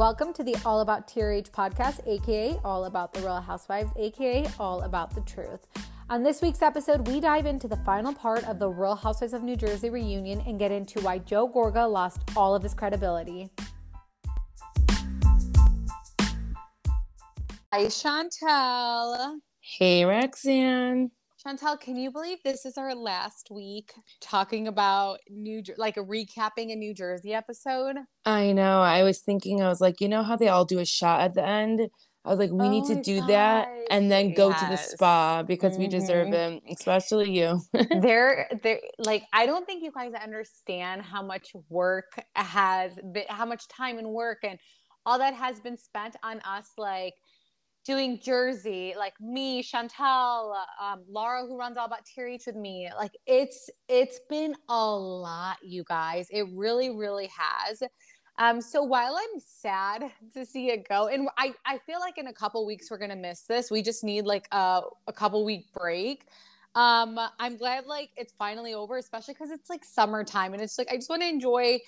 Welcome to the All About TRH podcast, aka All About the Real Housewives, aka All About the Truth. On this week's episode, we dive into the final part of the Real Housewives of New Jersey reunion and get into why Joe Gorga lost all of his credibility. Hi, Chantel. Hey, Roxanne. Chantel, can you believe this is our last week talking about New Jer- like a recapping a New Jersey episode? I know. I was thinking, I was like, you know how they all do a shot at the end? I was like, we Oh need to my do that and then go to the spa because we deserve Mhm. it, especially you. there there like i don't think you guys understand how much work has been how much time and work and all that has been spent on us like doing jersey like me chantel um, laura who runs all about TRH with me like it's it's been a lot you guys it really really has um, so while I'm sad to see it go, and I, I feel like in a couple weeks we're gonna miss this. We just need like a, a couple week break. Um, I'm glad like it's finally over, especially because it's like summertime and it's like I just want to enjoy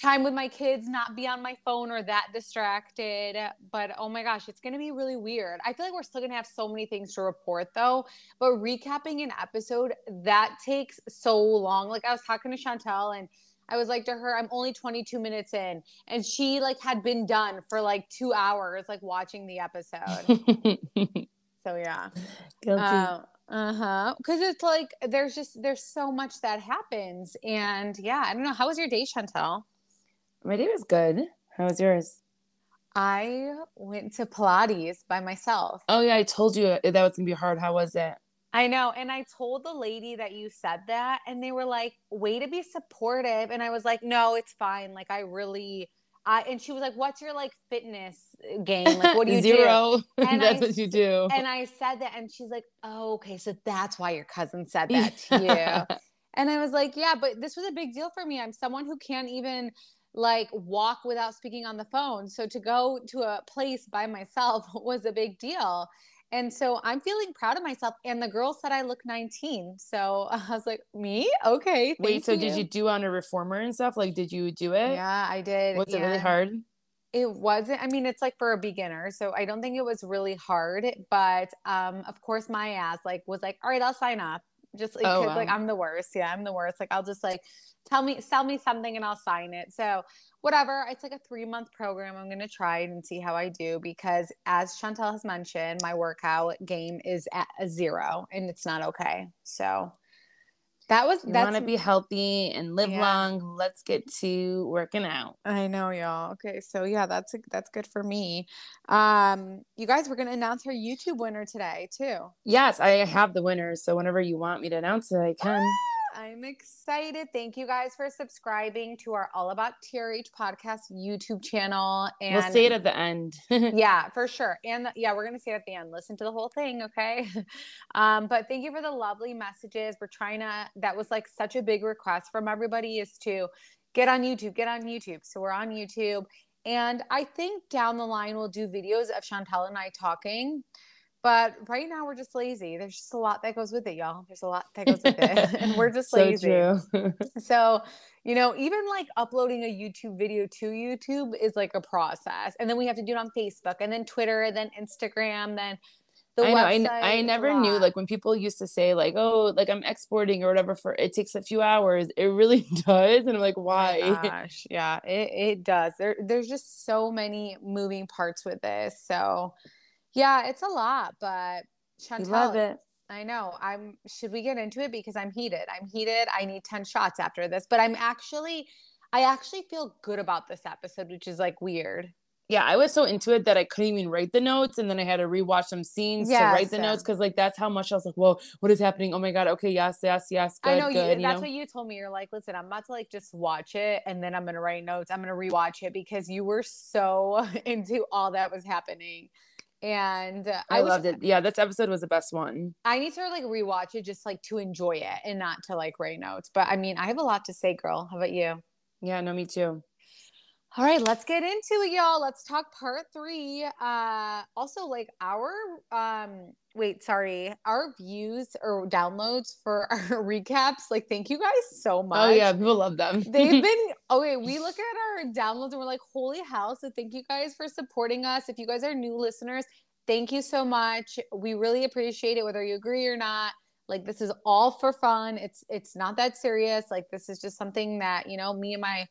time with my kids, not be on my phone or that distracted. But oh my gosh, it's gonna be really weird. I feel like we're still gonna have so many things to report though. But recapping an episode that takes so long. Like I was talking to Chantel and I was like to her, I'm only 22 minutes in. And she like had been done for like two hours, like watching the episode. so yeah. Guilty. Uh huh. Because it's like there's just there's so much that happens, and yeah, I don't know. How was your day, Chantel? My day was good. How was yours? I went to Pilates by myself. Oh, yeah, I told you that was going to be hard. How was it? I know, and I told the lady that you said that, and they were like, "Way to be supportive," and I was like, "No, it's fine. Like, I really." I, and she was like, "What's your like fitness game? Like, what do you do?" Zero. And That's I what you do. And I said that, and she's like, "Oh, okay, so that's why your cousin said that to you." And I was like, yeah, but this was a big deal for me. I'm someone who can't even like walk without speaking on the phone. So to go to a place by myself was a big deal. And so I'm feeling proud of myself. And the girl said I look 19. So I was like, me? Okay. Wait, so did you do on a reformer and stuff? Like, did you do it? Yeah, I did. Was it really hard? It wasn't. I mean, it's like for a beginner, so I don't think it was really hard. But um, of course, my ass like was like, all right, I'll sign up. Just oh, like, Oh, like. I'm the worst. Yeah, I'm the worst. Like I'll just like tell me, sell me something, and I'll sign it. So whatever. It's like a three month program. I'm gonna try it and see how I do because, as Chantel has mentioned, my workout game is at a zero, and it's not okay. So that was You that's want to be healthy and live Yeah. long. Let's get to working out. I know, y'all. Okay, so yeah, that's that's good for me. Um, you guys, we're gonna announce our YouTube winner today too. Yes, I have the winners. So whenever you want me to announce it, I can. I'm excited. Thank you guys for subscribing to our All About TRH podcast YouTube channel. And we'll say it at the end. yeah, for sure. And yeah, we're gonna see it at the end. Listen to the whole thing, okay? Um, but thank you for the lovely messages. We're trying to. That was like such a big request from everybody is to get on YouTube, get on YouTube. So we're on YouTube, and I think down the line we'll do videos of Chantel and I talking. But right now we're just lazy. There's just a lot that goes with it, y'all. There's a lot that goes with it, and we're just so lazy. true. So, you know, even like uploading a YouTube video to YouTube is like a process. And then we have to do it on Facebook and then Twitter and then Instagram, then the I know. I, website. n- I It's never knew like when people used to say like, oh, like I'm exporting or whatever for it takes a few hours. It really does, and I'm like, Oh why? gosh, yeah, it, it does. There, there's just so many moving parts with this. So, yeah, it's a lot, but I Chantel, love it. I know. I'm should we get into it because I'm heated. I'm heated. I need 10 shots after this, but I'm actually I actually feel good about this episode, which is like weird. yeah, I was so into it that I couldn't even write the notes, and then I had to rewatch some scenes to write the notes because like that's how much I was like, "Whoa, what is happening? Oh my god, okay, yes, yes, yes, good, I know good." you. you That's know? what you told me. You're like, listen, I'm about to like just watch it, and then I'm gonna write notes. I'm gonna rewatch it because you were so into all that was happening, and uh, I, wish- loved it. Yeah, this episode was the best one. I need to like rewatch it just like to enjoy it and not to like write notes. But I mean, I have a lot to say, girl. How about you? Yeah, no, me too. All right, let's get into it, y'all. Let's talk part three. Uh also like our um wait, sorry, our views or downloads for our recaps. Like, thank you guys so much. Oh yeah, people love them. They've been okay. We look at our downloads and we're like, holy hell. So thank you guys for supporting us. If you guys are new listeners, thank you so much. We really appreciate it, whether you agree or not. Like this is all for fun. It's it's not that serious. Like this is just something that, you know, me and my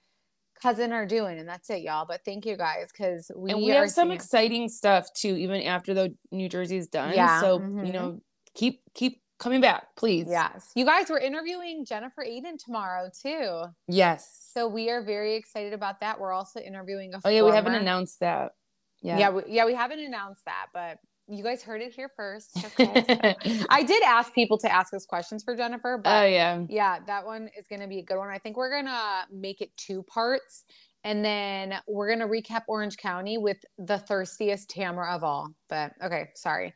cousin are doing, and that's it, y'all. But thank you guys because we, and we have some seeing- exciting stuff too, even after the New Jersey's done. Yeah, So mhm. you know, keep keep coming back, please. Yes. You guys were interviewing Jennifer Aydin tomorrow too. Yes. So we are very excited about that. We're also interviewing a oh yeah, we haven't announced that. Yeah, Yeah. we, yeah, we haven't announced that, but you guys heard it here first. Okay. so- I did ask people to ask us questions for Jennifer, but Oh yeah. yeah, that one is going to be a good one. I think we're going to make it two parts and then we're going to recap Orange County with the thirstiest Tamara of all. But okay, sorry.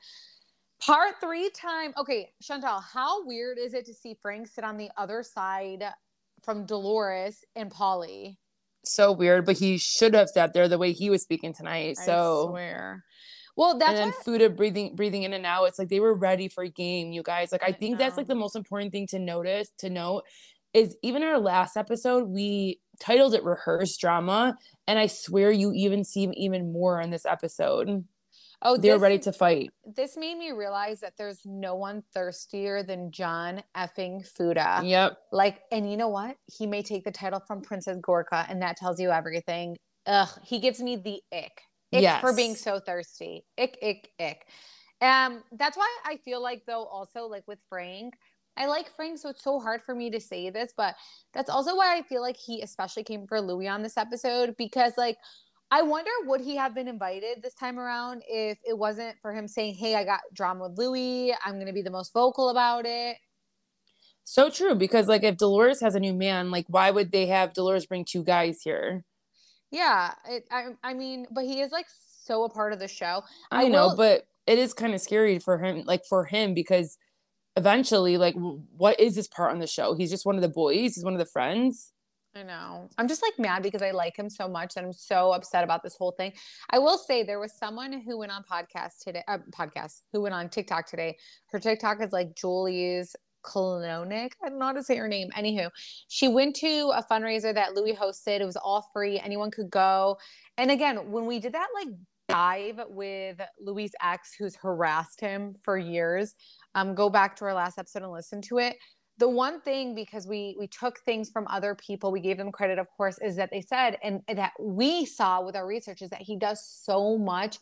Part three time. Okay, Chantel, how weird is it to see Frank sit on the other side from Dolores and Paulie? So weird, but he should have sat there the way he was speaking tonight. I So swear. Well, that's and then why- Fuda breathing breathing in and out. It's like they were ready for a game, you guys. Like I, I think that's like the most important thing to notice to note is even our last episode we titled it rehearsed drama, and I swear you even see even more in this episode. oh, They're this- ready to fight. this made me realize that there's no one thirstier than John effing Fuda. Yep. Like, and you know what? He may take the title from Princess Gorga, and that tells you everything. Ugh, he gives me the ick. Ick for being so thirsty. Ick, ick, ick. Um, that's why I feel like though, also like with Frank, I like Frank, so it's so hard for me to say this, but that's also why I feel like he especially came for Louis on this episode because like I wonder would he have been invited this time around if it wasn't for him saying, Hey, I got drama with Louis. I'm gonna be the most vocal about it. So true because like if Dolores has a new man, like why would they have Dolores bring two guys here? Yeah, it, I, I mean, but he is like so a part of the show. I, I know, will- but it is kind of scary for him, like for him, because eventually, like, what is his part on the show? He's just one of the boys. He's one of the friends. I know. I'm just like mad because I like him so much and I'm so upset about this whole thing. I will say there was someone who went on podcast today, uh, podcast who went on TikTok today. Her TikTok is like Julie's Kolonik. I don't know how to say her name. Anywho, she went to a fundraiser that Louis hosted. It was all free. Anyone could go. And again, when we did that like dive with Louis' ex who's harassed him for years, um, go back to our last episode and listen to it the one thing because we we took things from other people we gave them credit of course is that they said and that we saw with our research is that he does so much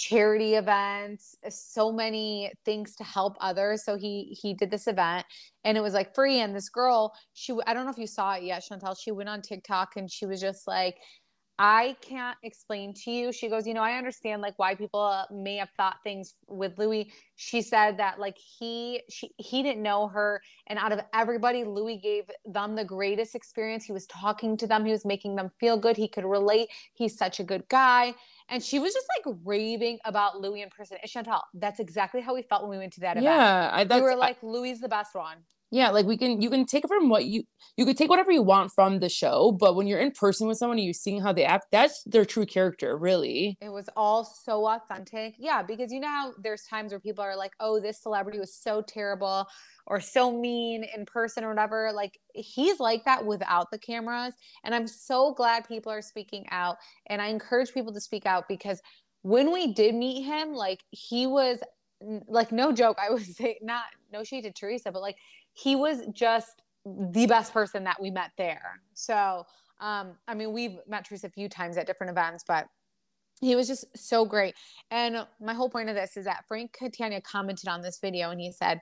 charity events so many things to help others so he he did this event and it was like free and this girl she i don't know if you saw it yet chantel she went on tiktok and she was just like I can't explain to you. She goes, you know, I understand like why people uh, may have thought things with Louis. She said that like he she he didn't know her and out of everybody Louis gave them the greatest experience. He was talking to them, he was making them feel good, he could relate. He's such a good guy. And she was just like raving about Louis in person. And Chantel, that's exactly how we felt when we went to that event. Yeah, I, we were like, Louis is the best one. Yeah, like we can you can take it from what you you could take whatever you want from the show, but when you're in person with someone and you're seeing how they act, that's their true character, really. It was all so authentic. Yeah, because you know how there's times where people are like, oh, this celebrity was so terrible or so mean in person or whatever. Like he's like that without the cameras. And I'm so glad people are speaking out. And I encourage people to speak out because when we did meet him, like he was like no joke, I would say not no shade to Teresa, but like he was just the best person that we met there. So um, I mean, we've met Teresa a few times at different events, but he was just so great. And my whole point of this is that Frank Catania commented on this video and he said,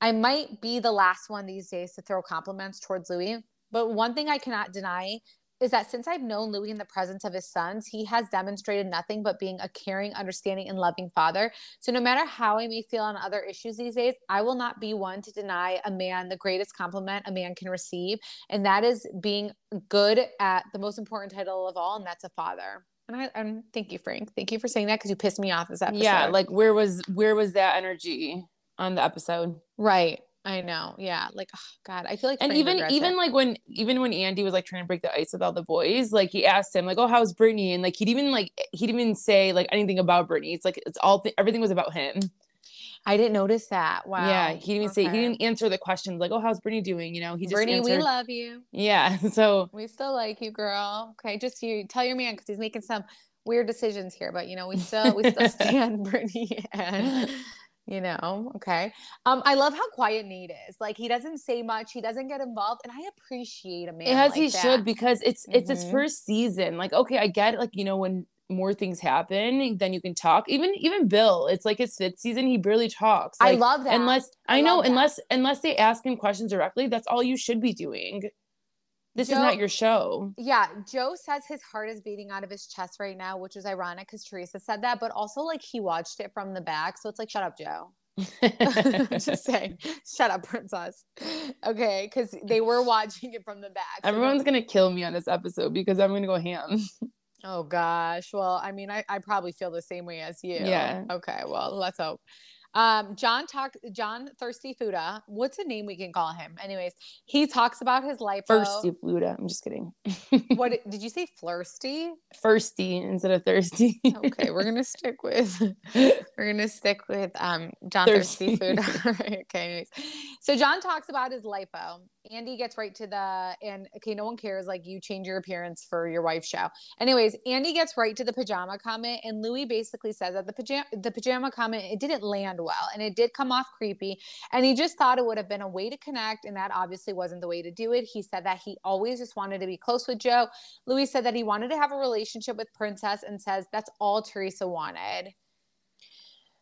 I might be the last one these days to throw compliments towards Louis, but one thing I cannot deny is that since I've known Louis in the presence of his sons, he has demonstrated nothing but being a caring, understanding, and loving father. So no matter how I may feel on other issues these days, I will not be one to deny a man the greatest compliment a man can receive. And that is being good at the most important title of all, and that's a father. And I and thank you, Frank. Thank you for saying that because you pissed me off this episode. Yeah, like where was where was that energy on the episode? right. I know. Yeah. Like, oh, God, I feel like And even even it. like when even when Andy was like trying to break the ice with all the boys, like he asked him like, "Oh, how's Brittany?" And like he'd even like he'd even say like anything about Brittany. It's like it's all th- everything was about him. I didn't notice that. Wow. Yeah, he didn't even say he didn't answer the questions like, "Oh, how's Brittany doing?" You know, he just Brittany, we love you. yeah, so We still like you, girl. Okay, just you tell your man because he's making some weird decisions here, but you know we still we still stand Brittany and you know okay. Um, I love how quiet Nate is. Like he doesn't say much, he doesn't get involved, and I appreciate a man. as like he that. should because it's it's his Mhm. first season. Like, okay, I get it. Like, you know, when more things happen, then you can talk. Even even Bill, it's like his fifth season. He barely talks. I love that. unless I I, know unless unless they ask him questions directly that's all you should be doing this is not your show Yeah, Joe says his heart is beating out of his chest right now, which is ironic because Teresa said that, but also like he watched it from the back. So it's like, shut up, Joe. Just saying, shut up, princess. Okay, because they were watching it from the back. so everyone's gonna kill me on this episode because i'm gonna go ham Oh gosh. Well, I mean, I, I probably feel the same way as you. Yeah. Okay. Well, let's hope. Um, John talked. John Thirsty Fuda. What's a name we can call him? Anyways, he talks about his life. firsty fluta i'm just kidding What did you say? Flirsty. firsty instead of thirsty Okay, we're gonna stick with we're gonna stick with um John Thirsty, Thirsty. Right, okay. Anyways. So John talks about his lipo. Andy gets right to the and okay, no one cares. Like you change your appearance for your wife's show. Anyways, Andy gets right to the pajama comment, and Louis basically says that the pajama the pajama comment it didn't land well, and it did come off creepy. And he just thought it would have been a way to connect, and that obviously wasn't the way to do it. He said that he always just wanted to be close with Joe. Louis said that he wanted to have a relationship with Princess, and says that's all Teresa wanted.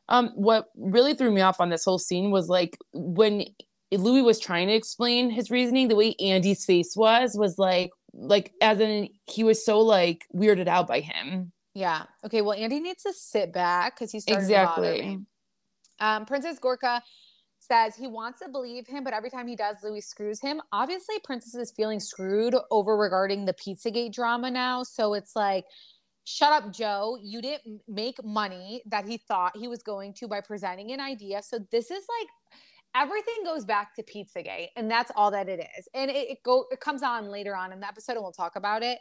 um what really threw me off on this whole scene was like when louis was trying to explain his reasoning the way andy's face was was like like as in he was so like weirded out by him Yeah. Okay. Well, Andy needs to sit back because he's starting to bother exactly. Um, Princess Gorga says he wants to believe him, but every time he does, Louis screws him. Obviously, Princess is feeling screwed over regarding the Pizzagate drama now. So it's like, shut up, Joe. You didn't make money that he thought he was going to by presenting an idea. So this is like everything goes back to Pizzagate, and that's all that it is. And it, it go it comes on later on in the episode, and we'll talk about it.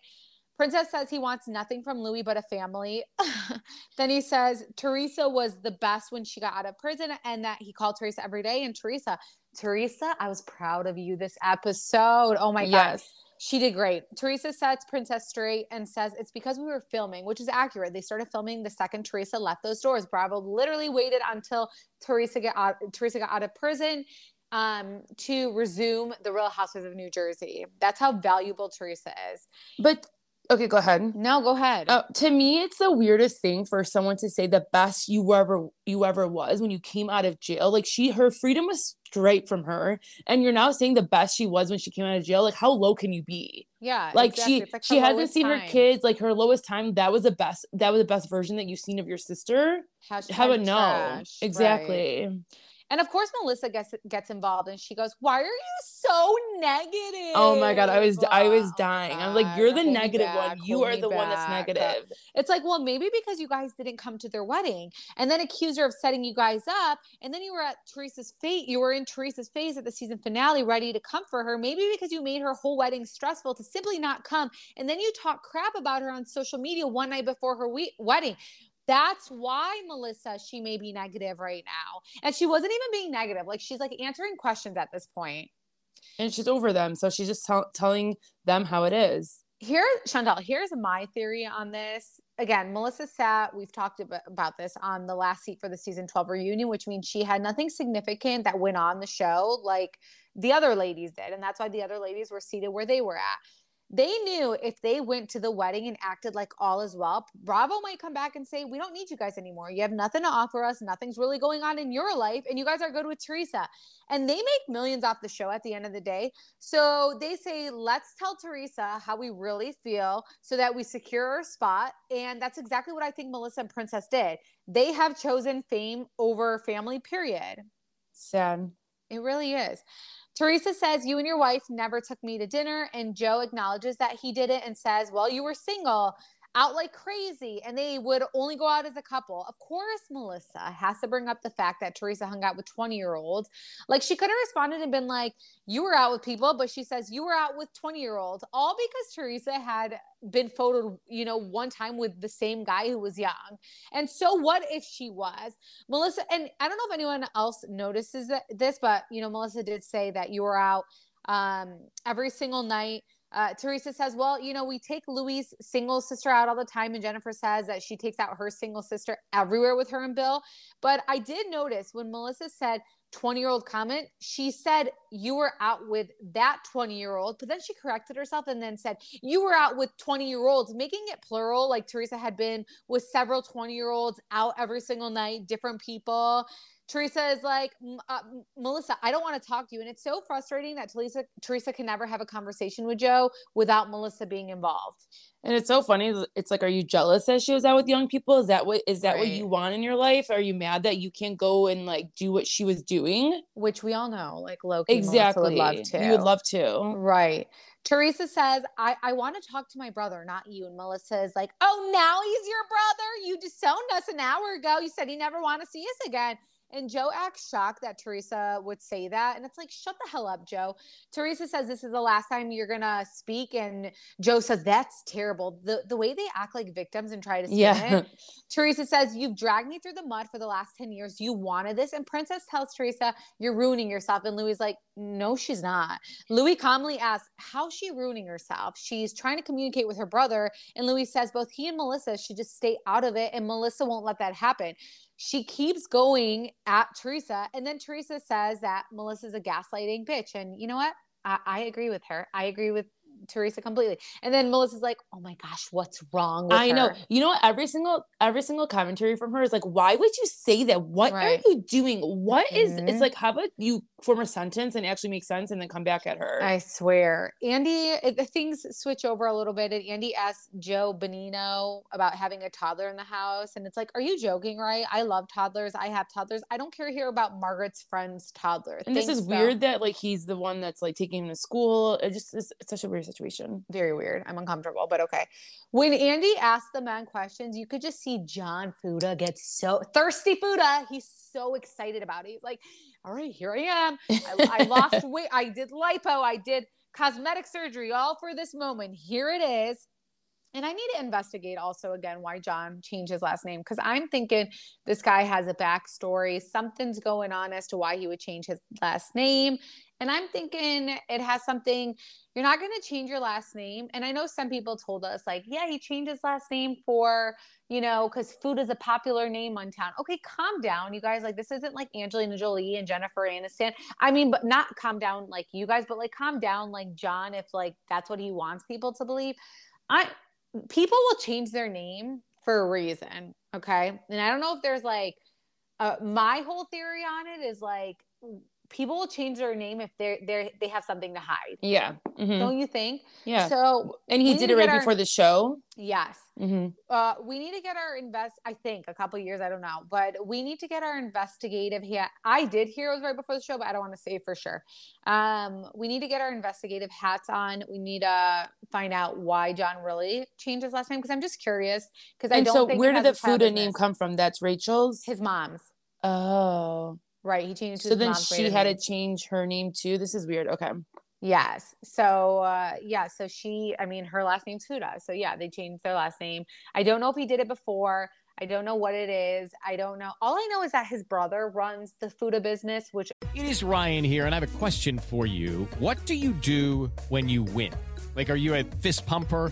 Princess says he wants nothing from Louis but a family. then he says Teresa was the best when she got out of prison and that he called Teresa every day. And Teresa, Teresa, I was proud of you this episode. Oh my yes She did great. Teresa sets Princess straight and says it's because we were filming, which is accurate. They started filming the second Teresa left those doors. Bravo literally waited until Teresa get out Teresa got out of prison um, to resume the Real Housewives of New Jersey. That's how valuable Teresa is. but okay go ahead No, go ahead. Uh, to me, it's the weirdest thing for someone to say the best you ever you ever was when you came out of jail. Like she, her freedom was straight from her, and you're now saying the best she was when she came out of jail. Like how low can you be? yeah, Like exactly. she, like she hasn't seen her kids. Like her lowest time. That was the best. That was the best version that you've seen of your sister. Hashtag How would know trash. Right. And of course, Melissa gets gets involved, and she goes, "Why are you so negative?" Oh my god, I was I was Oh, dying. I'm like, you're the negative back, one. You are the one that's negative. It's like, well, maybe because you guys didn't come to their wedding, and then accuse her of setting you guys up, and then you were at Teresa's fate. You were in Teresa's face at the season finale, ready to come for her. Maybe because you made her whole wedding stressful to simply not come, and then you talk crap about her on social media one night before her we- wedding. That's why Melissa, she may be negative right now. And she wasn't even being negative. Like she's like answering questions at this point. And she's over them, so she's just tell- telling them how it is. Here, Chantel, here's my theory on this. Again, Melissa sat, we've talked about this on the last seat for the season 12 reunion, which means she had nothing significant that went on the show like the other ladies did. And that's why the other ladies were seated where they were at. They knew if they went to the wedding and acted like all is well, Bravo might come back and say, We don't need you guys anymore. You have nothing to offer us. Nothing's really going on in your life. And you guys are good with Teresa. And they make millions off the show at the end of the day. So they say, Let's tell Teresa how we really feel so that we secure our spot. And that's exactly what I think Melissa and Princess did. They have chosen fame over family, period. Sad. It really is. Teresa says, You and your wife never took me to dinner. And Joe acknowledges that he did it and says, Well, you were single out like crazy and they would only go out as a couple. Of course, Melissa has to bring up the fact that Teresa hung out with 20 year olds. Like she could have responded and been like, You were out with people, but she says, You were out with 20 year olds, all because Teresa had been photoed, you know, one time with the same guy who was young. And so what if she was? Melissa, and I don't know if anyone else notices this, but, you know, Melissa did say that you were out um, every single night uh, Teresa says, Well, you know, we take Louis' single sister out all the time. And Jennifer says that she takes out her single sister everywhere with her and Bill. But I did notice when Melissa said 20 year old comment, she said, You were out with that 20 year old. But then she corrected herself and then said, You were out with 20 year olds, making it plural. Like Teresa had been with several 20 year olds out every single night, different people. Teresa is like, uh, Melissa, I don't want to talk to you. And it's so frustrating that Teresa, Teresa can never have a conversation with Joe without Melissa being involved. And it's so funny. It's like, are you jealous that she was out with young people? Is that what is that right. what you want in your life? Are you mad that you can't go and like do what she was doing? Which we all know, like Loki, exactly. would love to. You would love to, right? Teresa says, I, I want to talk to my brother, not you. And Melissa is like, Oh, now he's your brother. You disowned us an hour ago. You said he never want to see us again. And Joe acts shocked that Teresa would say that. And it's like, shut the hell up, Joe. Teresa says this is the last time you're gonna speak. And Joe says, That's terrible. The the way they act like victims and try to spin yeah. it. Teresa says, You've dragged me through the mud for the last 10 years. You wanted this. And Princess tells Teresa, You're ruining yourself. And Louis like, No, she's not. Louis calmly asks, How's she ruining herself? She's trying to communicate with her brother. And Louis says both he and Melissa should just stay out of it. And Melissa won't let that happen she keeps going at Teresa. And then Teresa says that Melissa's a gaslighting bitch. And you know what? I, I agree with her. I agree with Teresa completely. And then Melissa's like, "Oh my gosh, what's wrong I her? know. You know what? Every single every single commentary from her is like, "Why would you say that? What right. are you doing? What is?" mm-hmm. It's like, how about you form a sentence and actually make sense, and then come back at her? I swear, Andy. Uh, the things switch over a little bit, and Andy asks Joe Benigno about having a toddler in the house, and it's like, "Are you joking? Right? I love toddlers. I have toddlers. I don't care here about Margaret's friend's toddler." And Thanks, this is weird that like he's the one that's like taking him to school. It just it's such a weird situation. Very weird. I'm uncomfortable, but okay. When Andy asked the man questions, you could just see John Fuda get so thirsty. Fuda, he's so excited about it. He's like, "All right, here I am. I, I lost weight. I did lipo. I did cosmetic surgery, all for this moment. Here it is." And I need to investigate also again why John changed his last name because I'm thinking this guy has a backstory. Something's going on as to why he would change his last name. And I'm thinking it has something, you're not going to change your last name. And I know some people told us, like, yeah, he changed his last name for, you know, because food is a popular name on town. Okay, calm down, you guys. Like, this isn't like Angelina Jolie and Jennifer Aniston. I mean, but not calm down like you guys, but like calm down like John if like that's what he wants people to believe. I, people will change their name for a reason. Okay. And I don't know if there's like, uh, my whole theory on it is like people will change their name if they're they they have something to hide. Yeah, mm-hmm. don't you think? Yeah. So and he did it right our, before the show. Yes. Mm-hmm. Uh, we need to get our invest. I think a couple years. I don't know, but we need to get our investigative. Yeah, I did hear it was right before the show, but I don't want to say for sure. Um, we need to get our investigative hats on. We need to find out why John really changed his last name because I'm just curious. Because I don't. So where did the Fuda name come from? That's Rachel's. His mom's. Oh. Right. He changed. To. So then she had name. to change her name too. This is weird. Okay. Yes. So uh, yeah. So she. I mean, her last name's Fuda. So yeah, they changed their last name. I don't know if he did it before. I don't know what it is. I don't know. All I know is that his brother runs the Fuda business, which. It is Ryan here, and I have a question for you. What do you do when you win? Like, are you a fist pumper?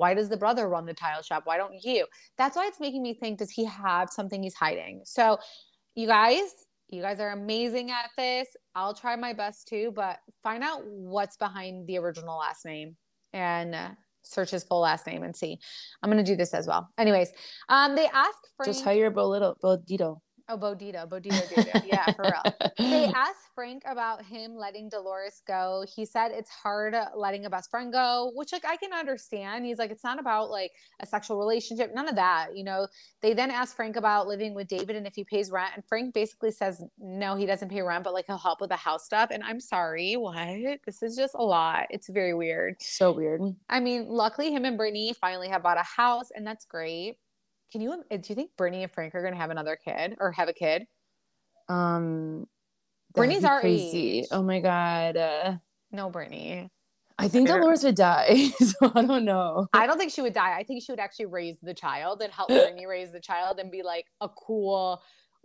why does the brother run the tile shop? Why don't you? That's why it's making me think does he have something he's hiding? So you guys you guys are amazing at this. I'll try my best too but find out what's behind the original last name and uh, search his full last name and see. I'm going to do this as well. Anyways um they ask for Just hire Bo Little, Bo Dietl. Oh, Bodita, Bodita, yeah, for real. They asked Frank about him letting Dolores go. He said it's hard letting a best friend go, which like I can understand. He's like, it's not about like a sexual relationship, none of that. You know, they then asked Frank about living with David and if he pays rent. And Frank basically says no, he doesn't pay rent, but like he'll help with the house stuff. And I'm sorry, what? This is just a lot. It's very weird. So weird. I mean, luckily him and Brittany finally have bought a house, and that's great. Can you do you think Brittany and Frank are gonna have another kid or have a kid? Um, Brittany's our crazy. age. Oh my god. Uh, No, Brittany. I think. Dolores would die, so I don't know. I don't think she would die. I think she would actually raise the child and help Brittany raise the child and be like a cool,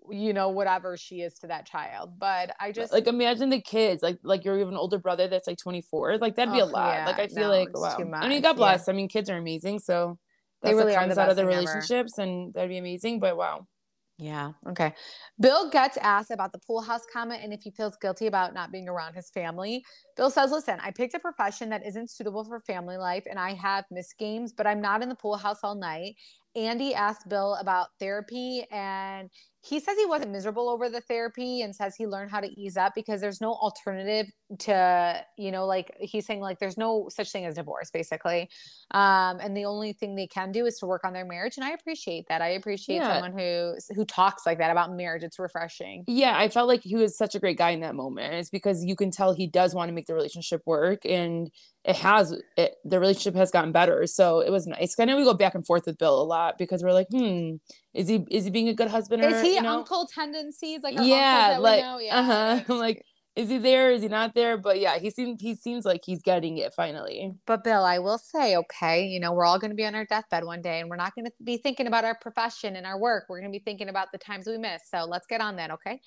you know, whatever she is to that child. But I just like imagine the kids, like like you're even older brother that's like 24. Like that'd be a lot. yeah, like I feel no, like wow. I mean, God yeah. bless. I mean, kids are amazing, so They really are the comes out of the thing ever. relationships, and that'd be amazing. But wow, Yeah. Okay. Bill gets asked about the pool house comment and if he feels guilty about not being around his family. Bill says, Listen, I picked a profession that isn't suitable for family life and I have missed games, but I'm not in the pool house all night. Andy asked Bill about therapy and he says he wasn't miserable over the therapy and says he learned how to ease up because there's no alternative to, you know, like he's saying, like, there's no such thing as divorce, basically. Um, and the only thing they can do is to work on their marriage. And I appreciate that. I appreciate Yeah. someone who who talks like that about marriage. It's refreshing. yeah, I felt like he was such a great guy in that moment. It's because you can tell he does want to make the relationship work, and it has. It, the relationship has gotten better, so it was nice. I know we go back and forth with Bill a lot because we're like, hmm, is he is he being a good husband? Or, Is he you know? uncle tendencies like yeah, like? Yeah, uh huh, it's- like. Is he there? Is he not there? But yeah, he seems he seems like he's getting it finally. But Bill, I will say, okay, you know, we're all going to be on our deathbed one day and we're not going to be thinking about our profession and our work. We're going to be thinking about the times we miss. So let's get on that, okay?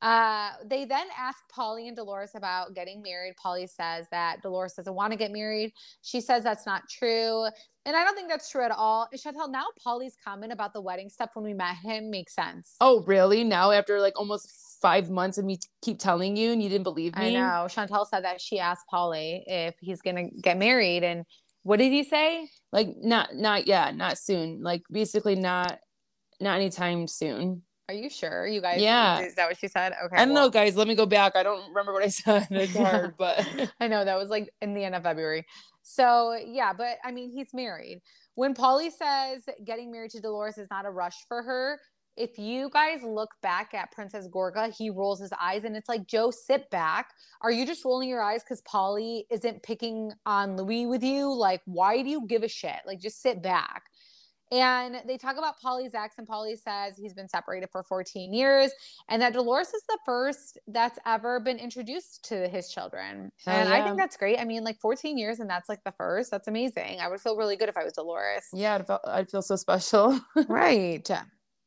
Uh, they then ask Paulie and Dolores about getting married. Paulie says that Dolores doesn't want to get married. She says that's not true. And I don't think that's true at all. Chantel, now Paulie's comment about the wedding stuff when we met him makes sense. Oh, really? Now after like almost five months of me keep telling you and you didn't believe me? I know. Chantel said that she asked Paulie if he's going to get married. And what did he say? Like not not yeah, not soon. Like basically not not anytime soon. Are you sure? You guys? Yeah. Is that what she said? Okay. I don't well- know, guys. Let me go back. I don't remember what I said. It's hard, but I know that was like in the end of February. So yeah, but I mean, he's married. When Paulie says getting married to Dolores is not a rush for her, if you guys look back at Princess Gorga, he rolls his eyes and it's like, Joe, sit back. Are you just rolling your eyes because Paulie isn't picking on Louis with you? Like, why do you give a shit? Like, just sit back. And they talk about Paulie's ex, and Paulie says he's been separated for 14 years, and that Dolores is the first that's ever been introduced to his children. Hell and I think that's great. I mean, like 14 years, and that's like the first. That's amazing. I would feel really good if I was Dolores. yeah, I'd feel, I'd feel so special. right.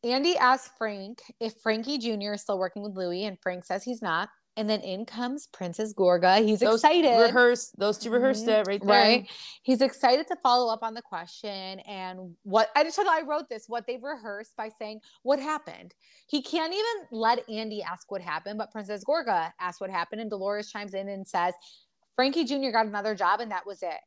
Andy asks Frank if Frankie Jr. is still working with Louis, and Frank says he's not. And then in comes Princess Gorga. He's those excited. Rehearse those two rehearsed Mhm. it right there. Right. He's excited to follow up on the question and what I just told I wrote this, what they've rehearsed by saying what happened. He can't even let Andy ask what happened, but Princess Gorga asks what happened, and Dolores chimes in and says, Frankie Jr. got another job, and that was it.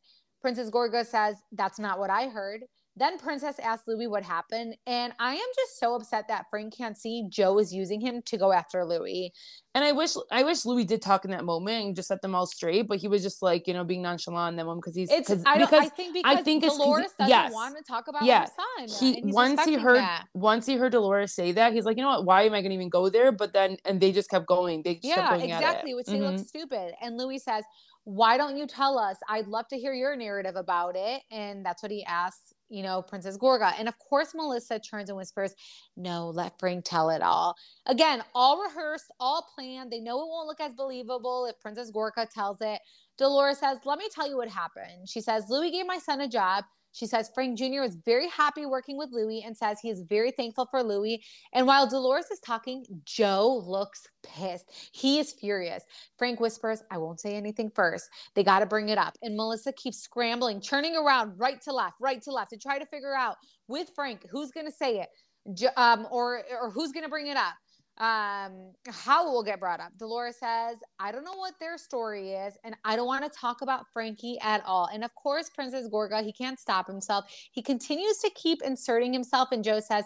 Princess Gorga says, That's not what I heard. Then Princess asks Louis what happened, and I am just so upset that Frank can't see Joe is using him to go after Louis. And I wish I wish Louis did talk in that moment and just set them all straight, but he was just like, you know, being nonchalant that because he's It's I, don't, I think because think 'cause he- Dolores doesn't yes. want to talk about Yeah. her son. he once he heard that. once he heard Dolores say that, he's like, you know what, why am I gonna even go there? But then and they just kept going. They just kept Yeah, going at it. exactly. Which they look Mhm. stupid. And Louis says, Why don't you tell us? I'd love to hear your narrative about it. And that's what he asks, you know, Princess Gorga. And of course, Melissa turns and whispers, No, let Frank tell it all. Again, all rehearsed, all planned. They know it won't look as believable if Princess Gorga tells it. Dolores says, Let me tell you what happened. She says, Louis gave my son a job. She says Frank Jr. was very happy working with Louis and says he is very thankful for Louis. And while Dolores is talking, Joe looks pissed. He is furious. Frank whispers, I won't say anything first. They got to bring it up. And Melissa keeps scrambling, turning around right to left, right to left to try to figure out with Frank who's going to say it um, or, or who's going to bring it up um how will get brought up. Dolores says i don't know what their story is and i don't want to talk about frankie at all. And of course princess gorga he can't stop himself. He continues to keep inserting himself and joe says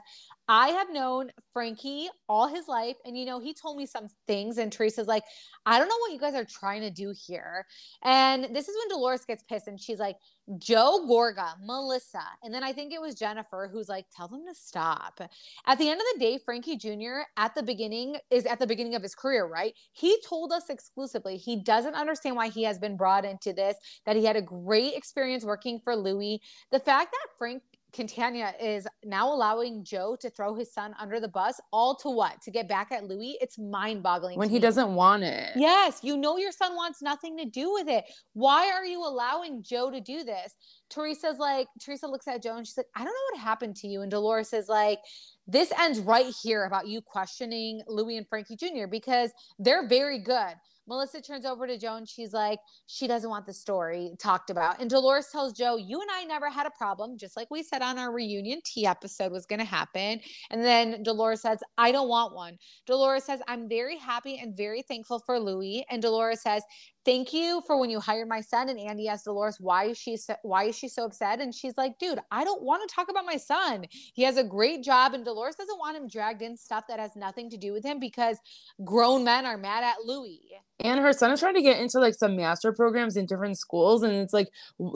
I have known Frankie all his life. And, you know, he told me some things. And Teresa's like, I don't know what you guys are trying to do here. And this is when Dolores gets pissed and she's like, Joe Gorga, Melissa. And then I think it was Jennifer who's like, tell them to stop. At the end of the day, Frankie Jr. at the beginning is at the beginning of his career, right? He told us exclusively he doesn't understand why he has been brought into this, that he had a great experience working for Louis. The fact that Frank Quintanilla is now allowing Joe to throw his son under the bus, all to what? To get back at Louis? It's mind boggling. When he me. doesn't want it. Yes, you know your son wants nothing to do with it. Why are you allowing Joe to do this? Teresa's like, Teresa looks at Joe and she's like, I don't know what happened to you. And Dolores is like, this ends right here about you questioning Louis and Frankie Jr. because they're very good. Melissa turns over to Joe and she's like, she doesn't want the story talked about. And Dolores tells Joe, you and I never had a problem, just like we said on our reunion tea episode was going to happen. And then Dolores says, I don't want one. Dolores says, I'm very happy and very thankful for Louis. And Dolores says, thank you for when you hired my son. And Andy asked Dolores, why is she so, why is she so upset? And she's like, dude, I don't want to talk about my son. He has a great job, and Dolores doesn't want him dragged in stuff that has nothing to do with him because grown men are mad at Louis. And her son is trying to get into like some master programs in different schools, and it's like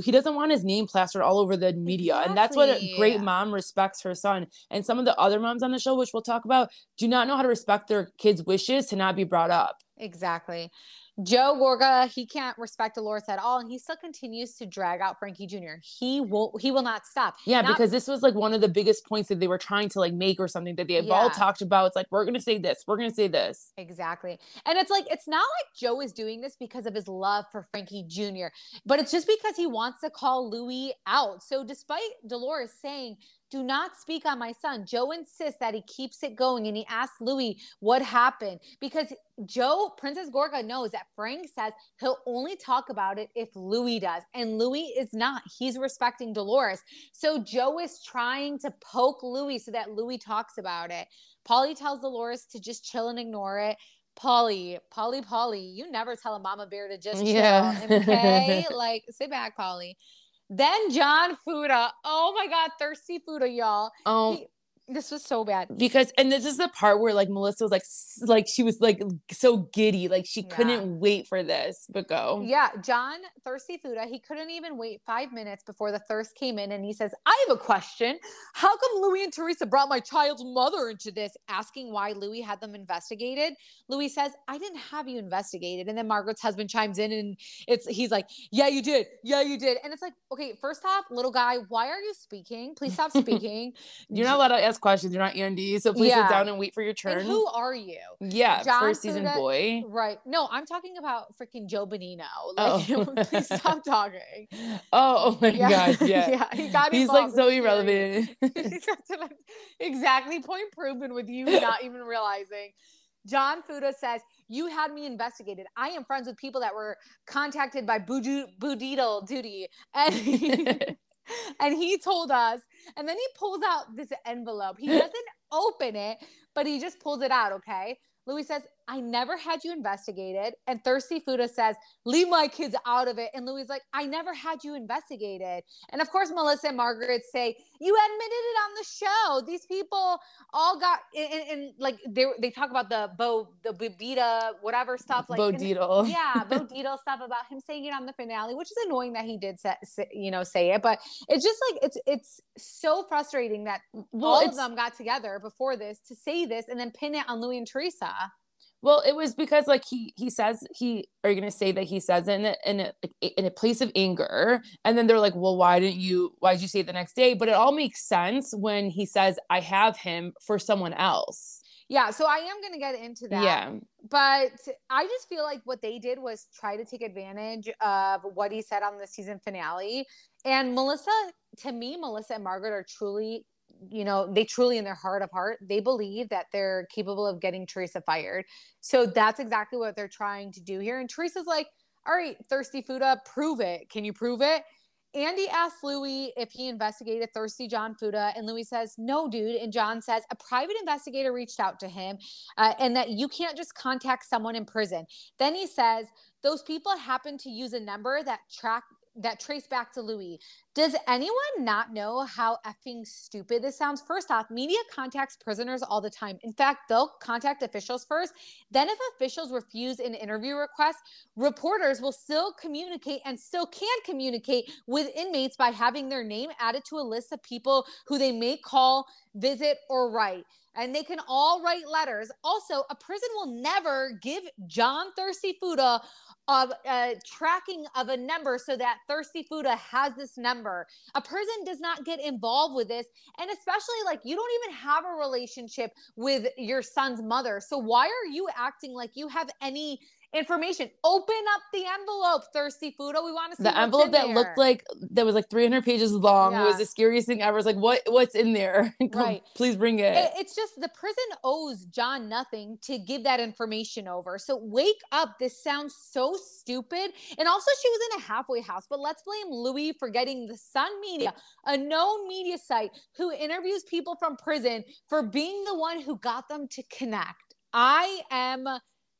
he doesn't want his name plastered all over the media, exactly. and that's what a great mom respects her son. And some of the other moms on the show, which we'll talk about, do not know how to respect their kids' wishes to not be brought up. Exactly. Joe Gorga, he can't respect Dolores at all, and he still continues to drag out Frankie Jr. He will he will not stop. Yeah, not- because this was like one of the biggest points that they were trying to like make or something that they have yeah. all talked about. It's like we're gonna say this, we're gonna say this. Exactly. And it's like it's not like Joe is doing this because of his love for Frankie Jr., but it's just because he wants to call Louis out. So despite Dolores saying do not speak on my son. Joe insists that he keeps it going and he asks Louis what happened because Joe, Princess Gorga knows that Frank says he'll only talk about it if Louis does. And Louis is not. He's respecting Dolores. So Joe is trying to poke Louis so that Louis talks about it. Paulie tells Dolores to just chill and ignore it. Paulie, Paulie, Paulie, you never tell a mama bear to just chill. Yeah. Okay. like, sit back, Paulie. Then John Fuda. Oh my God, thirsty Fuda, y'all. Oh, he, this was so bad. Because and this is the part where like melissa was like like she was like so giddy like she yeah. couldn't wait for this but go. Yeah john thirsty fuda he couldn't even wait five minutes before the thirst came in and he says i have a question. How come louis and teresa brought my child's mother into this? Asking why louis had them investigated. Louis says i didn't have you investigated. And then margaret's husband chimes in and it's he's like yeah you did. Yeah you did. And it's like okay first off little guy why are you speaking? Please stop speaking. You're not allowed to ask questions. You're not Andy, so please yeah. sit down and wait for your turn. And who are you? Yeah, John first season boy. Right. No, I'm talking about freaking Joe Benigno. Oh. Like, oh. please stop talking. Oh, oh my yeah. god, yeah. yeah, he got He's like so irrelevant. exactly. Point proven with you not even realizing. John Fuda says, You had me investigated. I am friends with people that were contacted by Boudittle Duty. And and he told us, and then he pulls out this envelope. He doesn't open it, but he just pulls it out. Okay. Louis says, I never had you investigated. And Thirsty Fuda says, leave my kids out of it. And Louis like, I never had you investigated. And of course, Melissa and Margaret say, you admitted it on the show. These people all got and, like they they talk about the Bo the Bibita whatever stuff like Bo Dietl. Yeah, Bo Dietl stuff about him saying it on the finale, which is annoying that he did say, say, you know say it, but it's just like it's it's so frustrating that well, all of them got together before this to say this and then pin it on Louis and Teresa. Well, it was because like he he says he are you gonna say that he says it in a, in a in a place of anger, and then they're like, well, why didn't you? Why did you say it the next day? But it all makes sense when he says, I have him for someone else. Yeah, so I am going to get into that. Yeah. But I just feel like what they did was try to take advantage of what he said on the season finale. And Melissa, to me, Melissa and Margaret are truly, you know, they truly in their heart of heart, they believe that they're capable of getting Teresa fired. So that's exactly what they're trying to do here. And Teresa's like, all right, Thirsty Fuda, prove it. Can you prove it? Andy asks Louis if he investigated Thirsty John Fuda, and Louis says, No, dude. And John says, A private investigator reached out to him, uh, and that you can't just contact someone in prison. Then he says, Those people happen to use a number that track that trace back to Louis. Does anyone not know how effing stupid this sounds? First off, media contacts prisoners all the time. In fact, they'll contact officials first. Then, if officials refuse an interview request, reporters will still communicate and still can communicate with inmates by having their name added to a list of people who they may call, visit, or write and they can all write letters. Also, a prison will never give John Thirsty Fuda a, uh, tracking of a number so that Thirsty Fuda has this number. A prison does not get involved with this. And especially like you don't even have a relationship with your son's mother. So why are you acting like you have any information. Open up the envelope, Thirsty Fuda. We want to see the envelope that there. looked like that was like 300 pages long. Yeah. It was the scariest thing ever. It's like, what what's in there? Come, Right. Please bring it. It- it's just the prison owes John nothing to give that information over. So wake up. This sounds so stupid. And also, she was in a halfway house, but let's blame Louis for getting the Sun Media, a known media site who interviews people from prison, for being the one who got them to connect. I am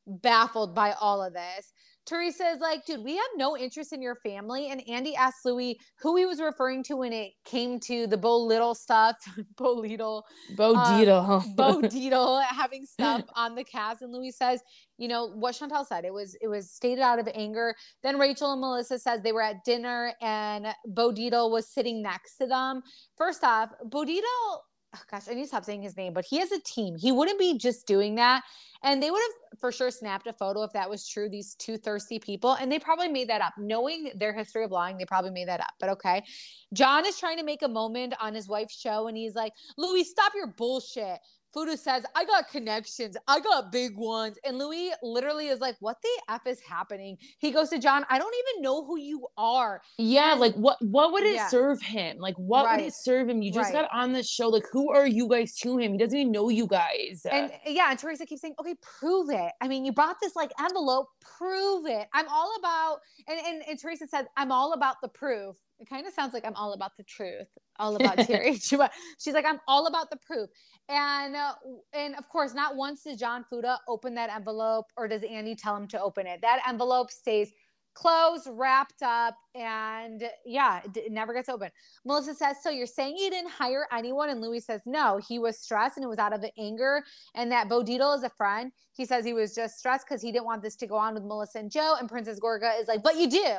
baffled by all of this. Teresa is like, dude, we have no interest in your family. And Andy asked Louis who he was referring to when it came to the Bo Little stuff, Bo Little, Bo um, Dietl. Bo Dietl having stuff on the cast. And Louis says, you know, what Chantel said, it was it was stated out of anger. Then Rachel and Melissa says they were at dinner and Bo Dietl was sitting next to them. First off, Bo Dietl, oh gosh, I need to stop saying his name, but he has a team. He wouldn't be just doing that. And they would have for sure snapped a photo if that was true, these two thirsty people. And they probably made that up. Knowing their history of lying, they probably made that up. But okay. John is trying to make a moment on his wife's show and he's like, Louis, stop your bullshit. Fuda says, I got connections. I got big ones. And Louis literally is like, What the F is happening? He goes to John, I don't even know who you are. Yeah, And- like what what would it Yeah. serve him? Like what would it serve him? You just Right. got on the show. Like who are you guys to him? He doesn't even know you guys. And yeah, and Teresa keeps saying, okay, prove it. I mean, you brought this like envelope, prove it. I'm all about, and, and, and Teresa said, I'm all about the proof. It kind of sounds like I'm all about the truth, all about Terry. She She's like, I'm all about the proof. And uh, and of course, not once does John Fuda open that envelope or does Andy tell him to open it. That envelope stays closed, wrapped up, and yeah, it, never gets open. Melissa says, So you're saying you didn't hire anyone? And Louis says, No, he was stressed and it was out of anger. And that Bo Dietl is a friend. He says he was just stressed because he didn't want this to go on with Melissa and Joe. And Princess Gorga is like, But you do.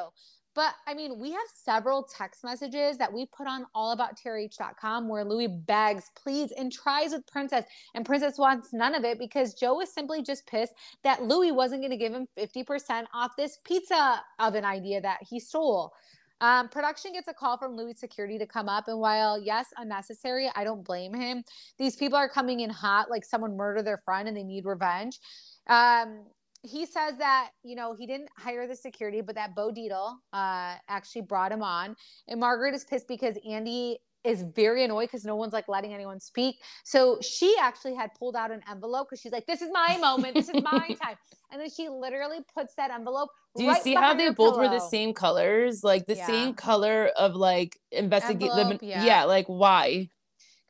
But I mean, we have several text messages that we put on allabouttrh.com where Louis begs, please, and tries with Princess. And Princess wants none of it because Joe is simply just pissed that Louis wasn't going to give him 50% off this pizza oven idea that he stole. Um, production gets a call from Louis Security to come up. And while, yes, unnecessary, I don't blame him. These people are coming in hot, like someone murdered their friend and they need revenge. Um, he says that, you know, he didn't hire the security, but that Bo Dietl uh, actually brought him on. And Margaret is pissed because Andy is very annoyed because no one's like letting anyone speak. So she actually had pulled out an envelope because she's like, this is my moment. This is my time. And then she literally puts that envelope. Do you right see how they both were the same colors? Like the Yeah. same color of like investigate the yeah. yeah. like why?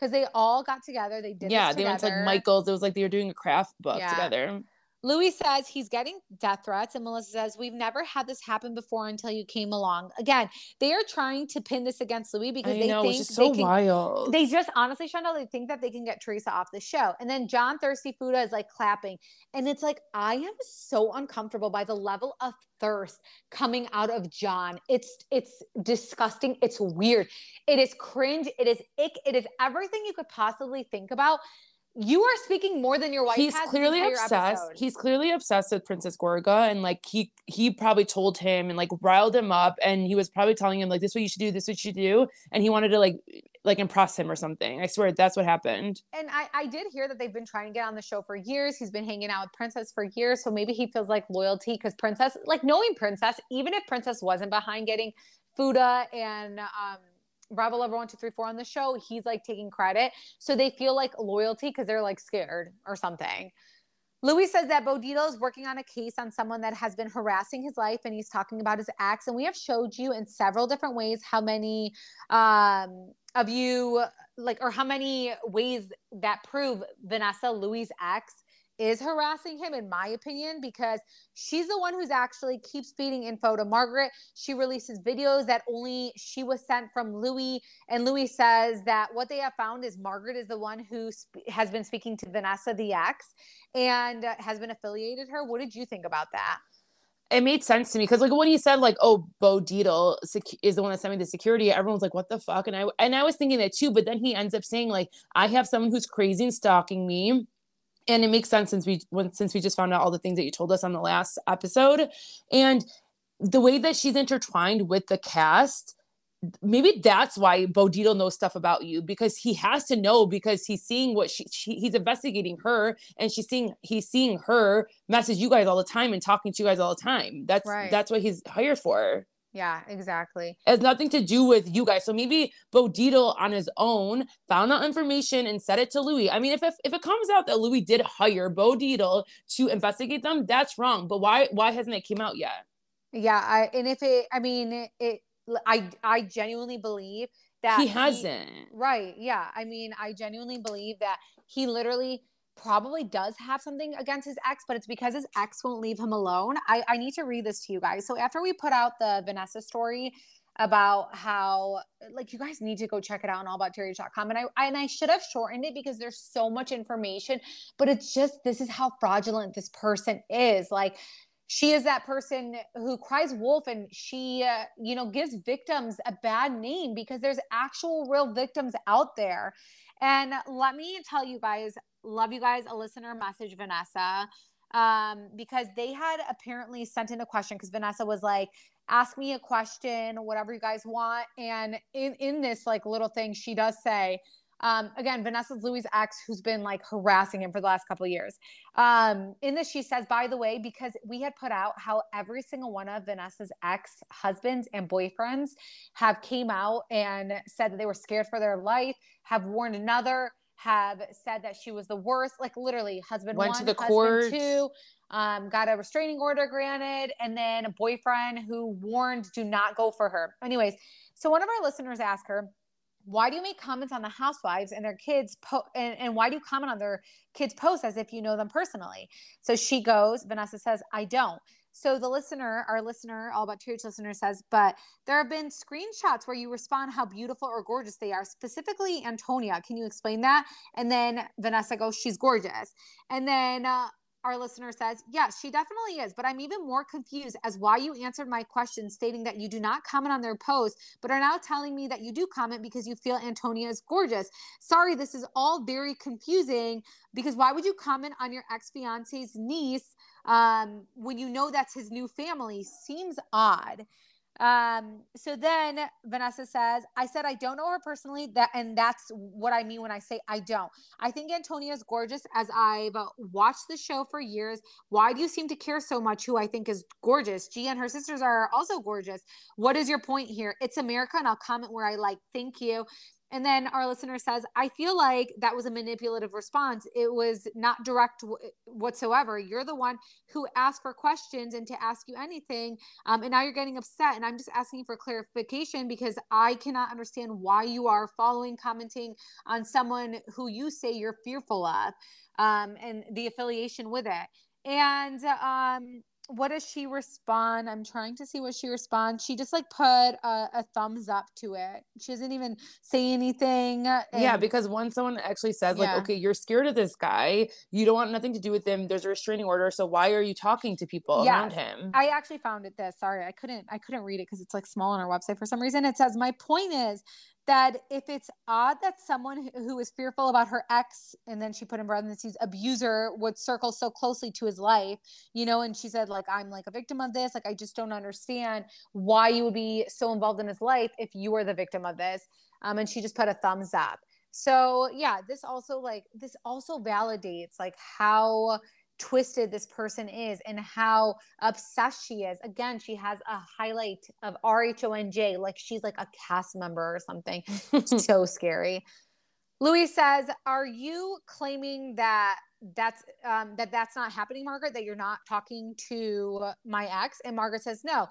Because they all got together. They did yeah, they went to like. Michael's. It was like they were doing a craft book Yeah. together. Louis says he's getting death threats, and Melissa says, We've never had this happen before until you came along. Again, they are trying to pin this against Louis because I they know, think it's just they so can, wild. They just honestly, Chantel, they think that they can get Teresa off the show. And then John Thirsty Fuda is like clapping. And it's like, I am so uncomfortable by the level of thirst coming out of John. It's it's disgusting. It's weird. It is cringe. It is ick. It is everything you could possibly think about. You are speaking more than your wife he's clearly obsessed he's clearly obsessed with princess gorga and like he he probably told him and like riled him up and he was probably telling him like this is what you should do this is what you should do and he wanted to like like impress him or something i swear that's what happened and I, I did hear that they've been trying to get on the show for years. He's been hanging out with Princess for years. So maybe he feels like loyalty because Princess, like knowing Princess, even if Princess wasn't behind getting Fuda and um, Bravo Lover 1234 on the show, he's like taking credit. So they feel like loyalty because they're like scared or something. Louis says that Bo Dietl is working on a case on someone that has been harassing his life and he's talking about his ex. And we have showed you in several different ways how many um, of you like or how many ways that prove Vanessa Louis' ex is harassing him in my opinion because she's the one who's actually keeps feeding info to Margaret. She releases videos that only she was sent from Louis and Louis says that what they have found is Margaret is the one who sp- has been speaking to Vanessa the ex and uh, has been affiliated her. What did you think about that? it made sense to me because like when he said like oh bo Dietl sec- is the one that sent me the security everyone's like what the fuck and i and i was thinking that too but then he ends up saying like i have someone who's crazy and stalking me and it makes sense since we since we just found out all the things that you told us on the last episode and the way that she's intertwined with the cast maybe that's why Bo Dietl knows stuff about you because he has to know because he's seeing what she, she he's investigating her and she's seeing he's seeing her message you guys all the time and talking to you guys all the time. That's Right. that's what he's hired for. Yeah, exactly. It has nothing to do with you guys. So maybe Bo Dietl on his own found that information and said it to Louis. I mean, if if, if it comes out that Louis did hire Bo Dietl to investigate them, that's wrong. But why why hasn't it came out yet? Yeah, I and if it, I mean, it, it I I genuinely believe that he hasn't. Right. Yeah. I mean, I genuinely believe that he literally probably does have something against his ex, but it's because his ex won't leave him alone. I, I need to read this to you guys. So after we put out the Vanessa story about how like you guys need to go check it out on allaboutterry.com and I and I should have shortened it because there's so much information, but it's just this is how fraudulent this person is. Like she is that person who cries wolf and she uh, you know gives victims a bad name because there's actual real victims out there and let me tell you guys love you guys a listener message vanessa um, because they had apparently sent in a question because vanessa was like ask me a question whatever you guys want. And in in this like little thing she does say um, again, Vanessa's Louis' ex, who's been like harassing him for the last couple of years. Um, in this, she says, by the way, because we had put out how every single one of Vanessa's ex husbands and boyfriends have came out and said that they were scared for their life, have warned another, have said that she was the worst. Like literally, husband Went one, to the husband courts. two, um, got a restraining order granted, and then a boyfriend who warned, do not go for her. Anyways, so one of our listeners asked her, why do you make comments on the housewives and their kids po- and, and why do you comment on their kids posts as if you know them personally? So she goes vanessa says i don't. So the listener our listener all about church listener says but there have been screenshots where you respond how beautiful or gorgeous they are specifically antonia. Can you explain that? And then vanessa goes she's gorgeous. And then uh, our listener says, yes, she definitely is. But I'm even more confused as why you answered my question stating that you do not comment on their post, but are now telling me that you do comment because you feel Antonia is gorgeous. Sorry, this is all very confusing because why would you comment on your ex fiance's niece um, when you know that's his new family? Seems odd. Um, so then Vanessa says, I said I don't know her personally, that and that's what I mean when I say I don't. I think Antonia is gorgeous as I've watched the show for years. Why do you seem to care so much who I think is gorgeous? Gia and her sisters are also gorgeous. What is your point here? It's America, and I'll comment where I like. Thank you. And then our listener says, I feel like that was a manipulative response. It was not direct w- whatsoever. You're the one who asked for questions and to ask you anything. Um, and now you're getting upset. And I'm just asking for clarification because I cannot understand why you are following, commenting on someone who you say you're fearful of um, and the affiliation with it. And um, what does she respond? I'm trying to see what she responds. She just like put a, a thumbs up to it. She doesn't even say anything. yeah, because when someone actually says like, Yeah. okay, you're scared of this guy, you don't want nothing to do with him. There's a restraining order, so why are you talking to people around him? I actually found it this. Sorry, I couldn't I couldn't read it because it's like small on our website for some reason. It says, My point is that if it's odd that someone who- is fearful about her ex, and then she put in parentheses, abuser would circle so closely to his life, you know, and she said, like, I'm like a victim of this. Like, I just don't understand why you would be so involved in his life if you were the victim of this. Um, and she just put a thumbs up. So yeah, this also like this also validates like how twisted this person is and how obsessed she is. Again, she has a highlight of R H O N J, like she's like a cast member or something. so scary. Louis says, "Are you claiming that that's um, that that's not happening, Margaret? That you're not talking to my ex?" And Margaret says, "No."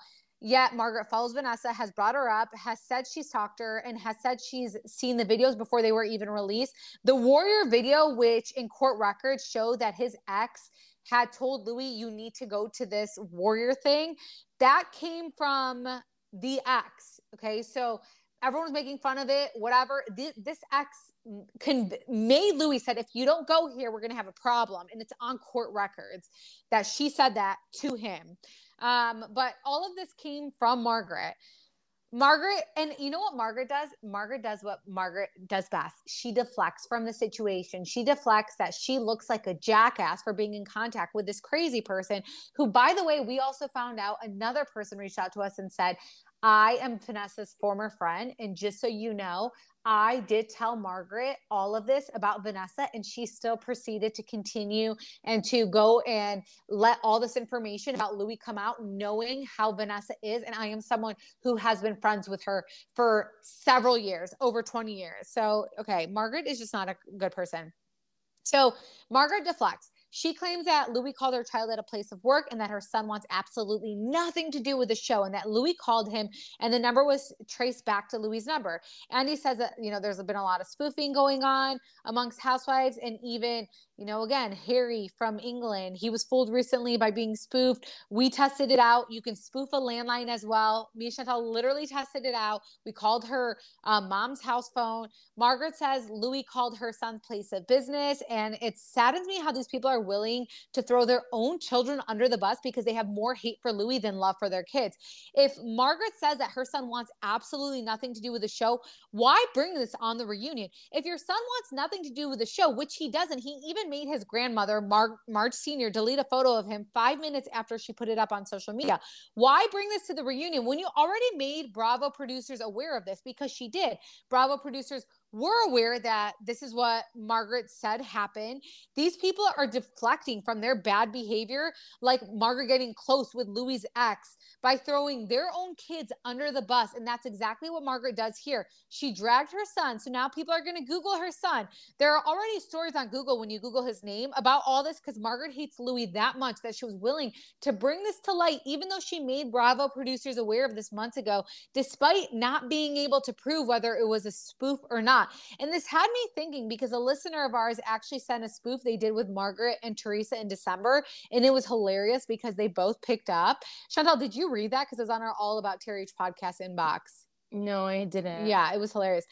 Yet Margaret follows Vanessa, has brought her up, has said she's talked to her, and has said she's seen the videos before they were even released. The Warrior video, which in court records show that his ex had told Louis, "You need to go to this Warrior thing," that came from the ex. Okay, so everyone was making fun of it, whatever. This, this ex con- made Louis said, if you don't go here, we're going to have a problem. And it's on court records that she said that to him. Um, but all of this came from Margaret. Margaret, and you know what Margaret does? Margaret does what Margaret does best. She deflects from the situation. She deflects that she looks like a jackass for being in contact with this crazy person, who, by the way, we also found out another person reached out to us and said, I am Vanessa's former friend. And just so you know, I did tell Margaret all of this about Vanessa, and she still proceeded to continue and to go and let all this information about Louis come out, knowing how Vanessa is. And I am someone who has been friends with her for several years, over 20 years. So, okay, Margaret is just not a good person. So, Margaret deflects. She claims that Louis called her child at a place of work and that her son wants absolutely nothing to do with the show and that Louis called him and the number was traced back to Louis' number. Andy says that, you know, there's been a lot of spoofing going on amongst housewives and even, you know, again, Harry from England, he was fooled recently by being spoofed. We tested it out. You can spoof a landline as well. Me and literally tested it out. We called her um, mom's house phone. Margaret says Louis called her son's place of business. And it saddens me how these people are willing to throw their own children under the bus because they have more hate for Louis than love for their kids. If Margaret says that her son wants absolutely nothing to do with the show, why bring this on the reunion? If your son wants nothing to do with the show, which he doesn't, he even made his grandmother, Mar- Marge Sr., delete a photo of him five minutes after she put it up on social media. Why bring this to the reunion when you already made Bravo producers aware of this? Because she did. Bravo producers were aware that this is what Margaret said happened. These people are deflecting from their bad behavior, like Margaret getting close with Louis' ex by throwing their own kids under the bus. And that's exactly what Margaret does here. She dragged her son. So now people are going to Google her son. There are already stories on Google when you Google his name about all this because Margaret hates Louis that much that she was willing to bring this to light, even though she made Bravo producers aware of this months ago, despite not being able to prove whether it was a spoof or not. And this had me thinking because a listener of ours actually sent a spoof they did with Margaret and Teresa in December. And it was hilarious because they both picked up. Chantel, did you read that? Because it was on our All About Terry podcast inbox. No, I didn't. Yeah, it was hilarious.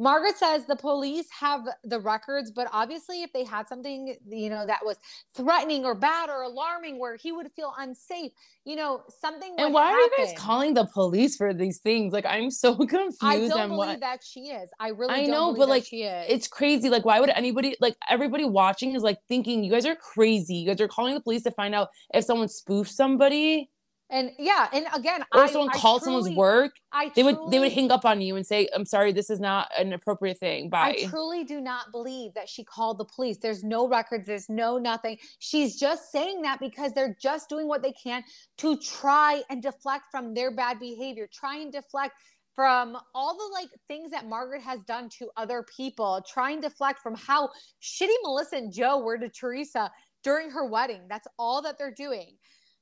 Margaret says the police have the records, but obviously, if they had something, you know, that was threatening or bad or alarming where he would feel unsafe, you know, something. And why are you guys calling the police for these things? Like, I'm so confused. I don't believe what that she is. I really I don't know, believe but that like, she is. it's crazy. Like, why would anybody, like, everybody watching is like thinking you guys are crazy. You guys are calling the police to find out if someone spoofed somebody and yeah, and again, or I, someone I called someone's work. I They would they would truly- hang up on you and say, "I'm sorry, this is not an appropriate thing." Bye. I truly do not believe that she called the police. There's no records, there's no nothing. She's just saying that because they're just doing what they can to try and deflect from their bad behavior, try and deflect from all the like things that Margaret has done to other people, try and deflect from how shitty Melissa and Joe were to Teresa during her wedding. That's all that they're doing.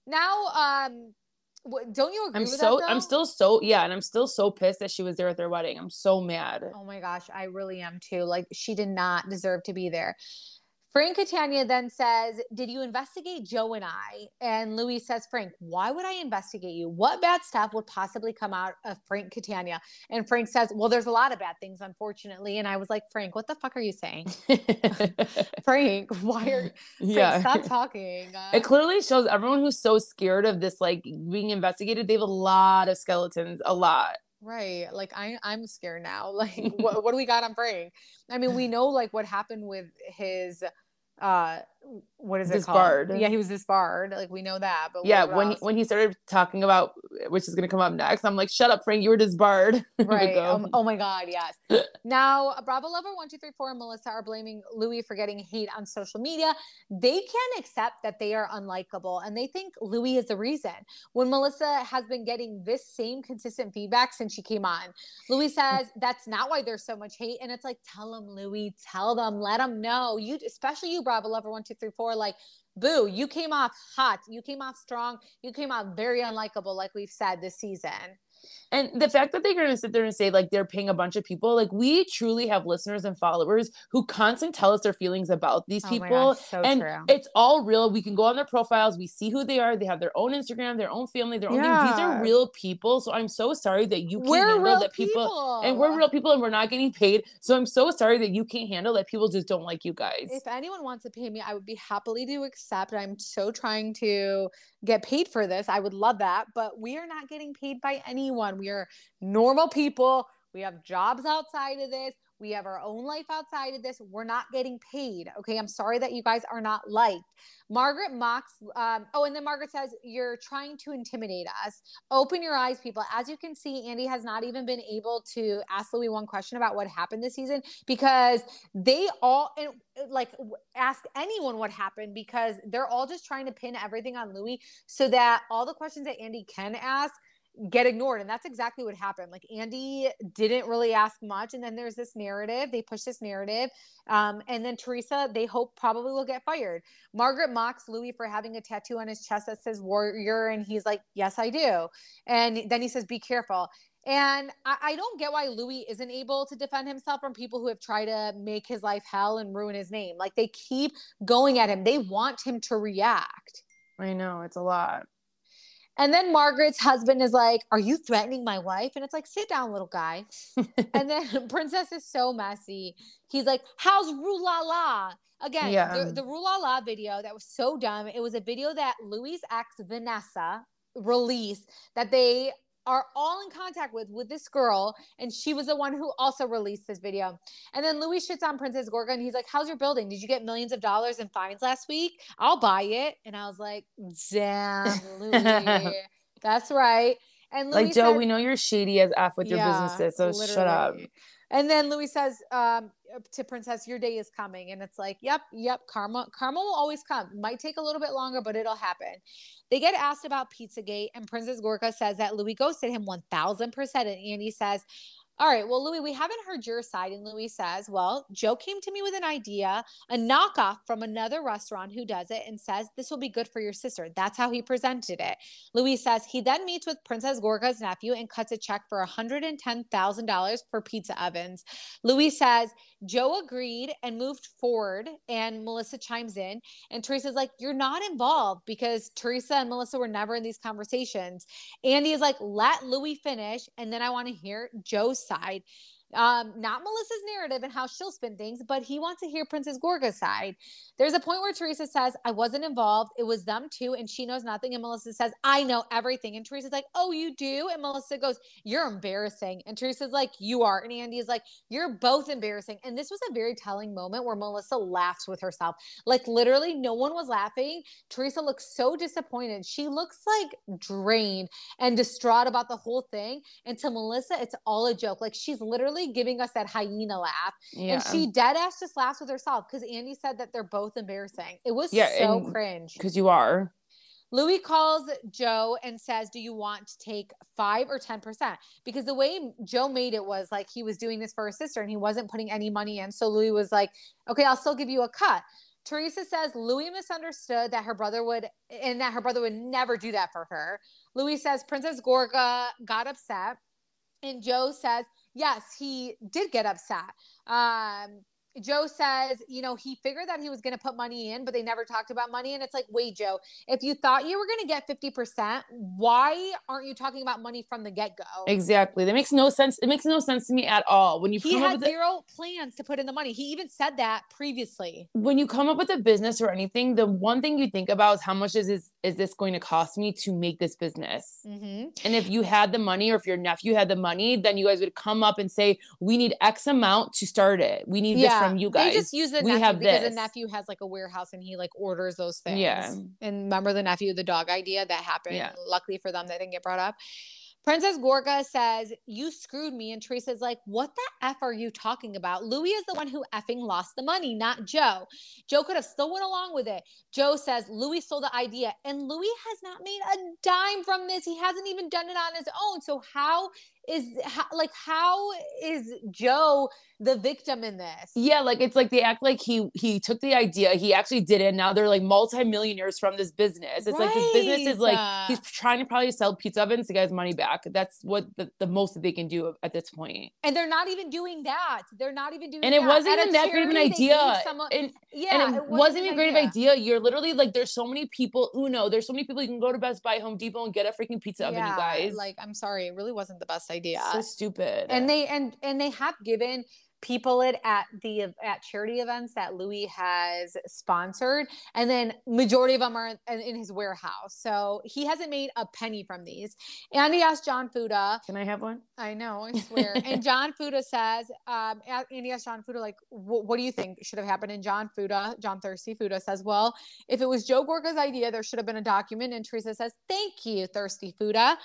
Now, um, don't you agree I'm with so that? I'm still so yeah, and I'm still so pissed that she was there at their wedding. I'm so mad. Oh my gosh, I really am too. Like she did not deserve to be there. Frank Catania then says, Did you investigate Joe and I? And Louis says, Frank, why would I investigate you? What bad stuff would possibly come out of Frank Catania? And Frank says, Well, there's a lot of bad things, unfortunately. And I was like, Frank, what the fuck are you saying? Frank, why are Frank, yeah. stop talking? Uh, It clearly shows everyone who's so scared of this like being investigated. They have a lot of skeletons, a lot. Right. Like I I'm scared now. Like what what do we got on Frank? I mean, we know like what happened with his uh what is it Disbarred. called? Yeah, he was disbarred. Like we know that. But yeah, when he, when he started talking about which is going to come up next, I'm like, "Shut up, Frank! You were disbarred." right. Um, oh my God, yes. now, Bravo Lover one two three four and Melissa are blaming Louis for getting hate on social media. They can't accept that they are unlikable, and they think Louis is the reason. When Melissa has been getting this same consistent feedback since she came on, Louis says that's not why there's so much hate, and it's like, tell them, Louis, tell them, let them know. You, especially you, Bravo Lover one two three four, like. Boo, you came off hot. You came off strong. You came off very unlikable, like we've said this season. And the fact that they're going to sit there and say like they're paying a bunch of people, like we truly have listeners and followers who constantly tell us their feelings about these Oh people. so and true. it's all real. We can go on their profiles, we see who they are. They have their own Instagram, their own family, their own things. These are real people. So I'm so sorry that you can't We're handle that people, people. and we're real people and we're not getting paid. So I'm so sorry that you can't handle that people just don't like you guys. If anyone wants to pay me, I would be happily to accept. I'm so trying to get paid for this. I would love that, but we are not getting paid by anyone. We are normal people. We have jobs outside of this. We have our own life outside of this. We're not getting paid. Okay. I'm sorry that you guys are not liked. Margaret mocks. Um, oh, and then Margaret says, You're trying to intimidate us. Open your eyes, people. As you can see, Andy has not even been able to ask Louis one question about what happened this season because they all, and like, ask anyone what happened because they're all just trying to pin everything on Louis so that all the questions that Andy can ask get ignored and that's exactly what happened like andy didn't really ask much and then there's this narrative they push this narrative um, and then teresa they hope probably will get fired margaret mocks louis for having a tattoo on his chest that says warrior and he's like yes i do and then he says be careful and I, I don't get why Louis isn't able to defend himself from people who have tried to make his life hell and ruin his name. Like they keep going at him. They want him to react. I know it's a lot. And then Margaret's husband is like, Are you threatening my wife? And it's like, Sit down, little guy. and then Princess is so messy. He's like, How's Rue La La? Again, Yeah. the, the La La video that was so dumb. It was a video that Louis' ex, Vanessa, released that they are all in contact with with this girl and she was the one who also released this video. And then louis shits on princess gorga and he's like how's your building? Did you get millions of dollars in fines last week? I'll buy it. And i was like damn louis. That's right. And louis like Joe, says- we know you're shady as f with your Yeah, businesses, so shut up. And then Louis says um, to Princess, "Your day is coming," and it's like, "Yep, yep, karma, karma will always come. Might take a little bit longer, but it'll happen." They get asked about Pizzagate, and Princess Gorga says that Louis ghosted him one thousand percent, and Andy says. All right, well, Louis, we haven't heard your side. And Louis says, Well, Joe came to me with an idea, a knockoff from another restaurant who does it, and says, This will be good for your sister. That's how he presented it. Louis says he then meets with Princess Gorga's nephew and cuts a check for $110,000 for pizza ovens. Louis says Joe agreed and moved forward, and Melissa chimes in. And Teresa's like, You're not involved because Teresa and Melissa were never in these conversations. Andy is like, Let Louis finish, and then I want to hear Joe's side. Um, not Melissa's narrative and how she'll spin things, but he wants to hear Princess Gorga's side. There's a point where Teresa says, I wasn't involved. It was them too. And she knows nothing. And Melissa says, I know everything. And Teresa's like, Oh, you do? And Melissa goes, You're embarrassing. And Teresa's like, You are. And Andy is like, You're both embarrassing. And this was a very telling moment where Melissa laughs with herself. Like, literally, no one was laughing. Teresa looks so disappointed. She looks like drained and distraught about the whole thing. And to Melissa, it's all a joke. Like, she's literally giving us that hyena laugh. Yeah. And she dead ass just laughs with herself because Andy said that they're both embarrassing. It was Yeah, so cringe. because you are. Louis calls Joe and says, Do you want to take five or 10%? Because the way Joe made it was like he was doing this for his sister and he wasn't putting any money in. So Louis was like, Okay, I'll still give you a cut. Teresa says Louis misunderstood that her brother would, and that her brother would never do that for her. Louis says Princess Gorga got upset. And Joe says, yes, he did get upset. Um, Joe says, you know, he figured that he was going to put money in, but they never talked about money. And it's like, wait, Joe, if you thought you were going to get 50%, why aren't you talking about money from the get go? Exactly. That makes no sense. It makes no sense to me at all. When you He come up had zero plans to put in the money. He even said that previously. when you come up with a business or anything, the one thing you think about is how much is is is this going to cost me to make this business? Mm-hmm. And if you had the money or if your nephew had the money, then you guys would come up and say, We need X amount to start it. We need this from you guys. They just use the We nephew have because this. the nephew has like a warehouse and he like orders those things. Yeah. And remember the nephew, the dog idea that happened. Yeah. Luckily for them, they didn't get brought up. Princess Gorga says, You screwed me. And Teresa's like, What the F are you talking about? Louis is the one who effing lost the money, not Joe. Joe could have still went along with it. Joe says, Louis stole the idea. And Louis has not made a dime from this. He hasn't even done it on his own. So, how is, how, like, how is Joe the victim in this? Yeah, like it's like they act like he he took the idea, he actually did it. Now they're like multimillionaires from this business. It's like this business is like he's trying to probably sell pizza ovens to get his money back. That's what the, the most that they can do at this point. And they're not even doing that. They're not even doing And it that. wasn't even that great of an charity, they gave idea. someone- and yeah, and it, wasn't even a great of idea. You're literally like, there's so many people. Uno, there's so many people. You can go to Best Buy, Home Depot, and get a freaking pizza oven. You guys, Like, I'm sorry, it really wasn't the best idea. So stupid. and they and and they have given people it at the at charity events that Louis has sponsored, and then majority of them are in, in his warehouse. So he hasn't made a penny from these. Andy asked John Fuda, can I have one? I know, I swear. and John Fuda says, um, Andy asked John Fuda, like, what do you think should have happened? And John Fuda, John Thirsty Fuda says, well, if it was Joe Gorga's idea, there should have been a document. And Teresa says, thank you, Thirsty Fuda.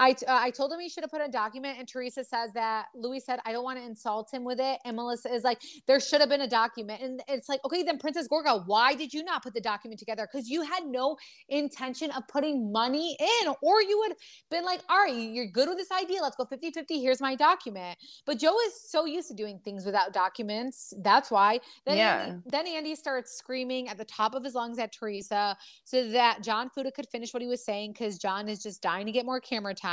I, uh, I told him he should have put a document. And Teresa says that Louis said, I don't want to insult him with it. And Melissa is like, there should have been a document. And it's like, okay, then Princess Gorga, why did you not put the document together? Because you had no intention of putting money in, or you would have been like, all right, you're good with this idea. Let's go 50 50. Here's my document. But Joe is so used to doing things without documents. That's why. Then, Yeah. Andy, then Andy starts screaming at the top of his lungs at Teresa so that John Fuda could finish what he was saying because John is just dying to get more camera time.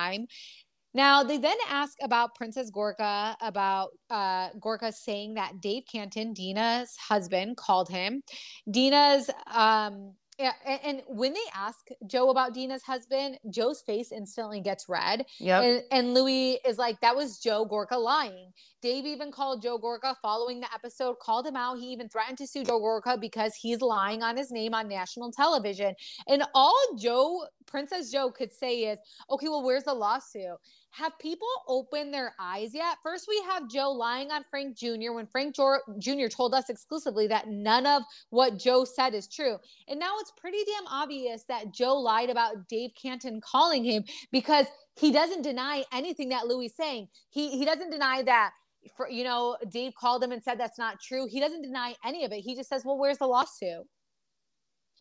Now they then ask about Princess Gorga, about uh, Gorga saying that Dave Cantin, Dina's husband, called him. Dina's um, yeah, and, and when they ask Joe about Dina's husband, Joe's face instantly gets red. Yeah, And, and Louis is like, that was Joe Gorga lying. Dave even called Joe Gorga following the episode, called him out. He even threatened to sue Joe Gorga because he's lying on his name on national television. And all Joe, Princess Joe, could say is, okay, well, where's the lawsuit? Have people opened their eyes yet? First, we have Joe lying on Frank Jr. when Frank Jr. told us exclusively that none of what Joe said is true. And now it's pretty damn obvious that Joe lied about Dave Cantin calling him because he doesn't deny anything that Louis is saying. He he doesn't deny that for you know Dave called him and said that's not true. He doesn't deny any of it. He just says, "Well, where's the lawsuit?"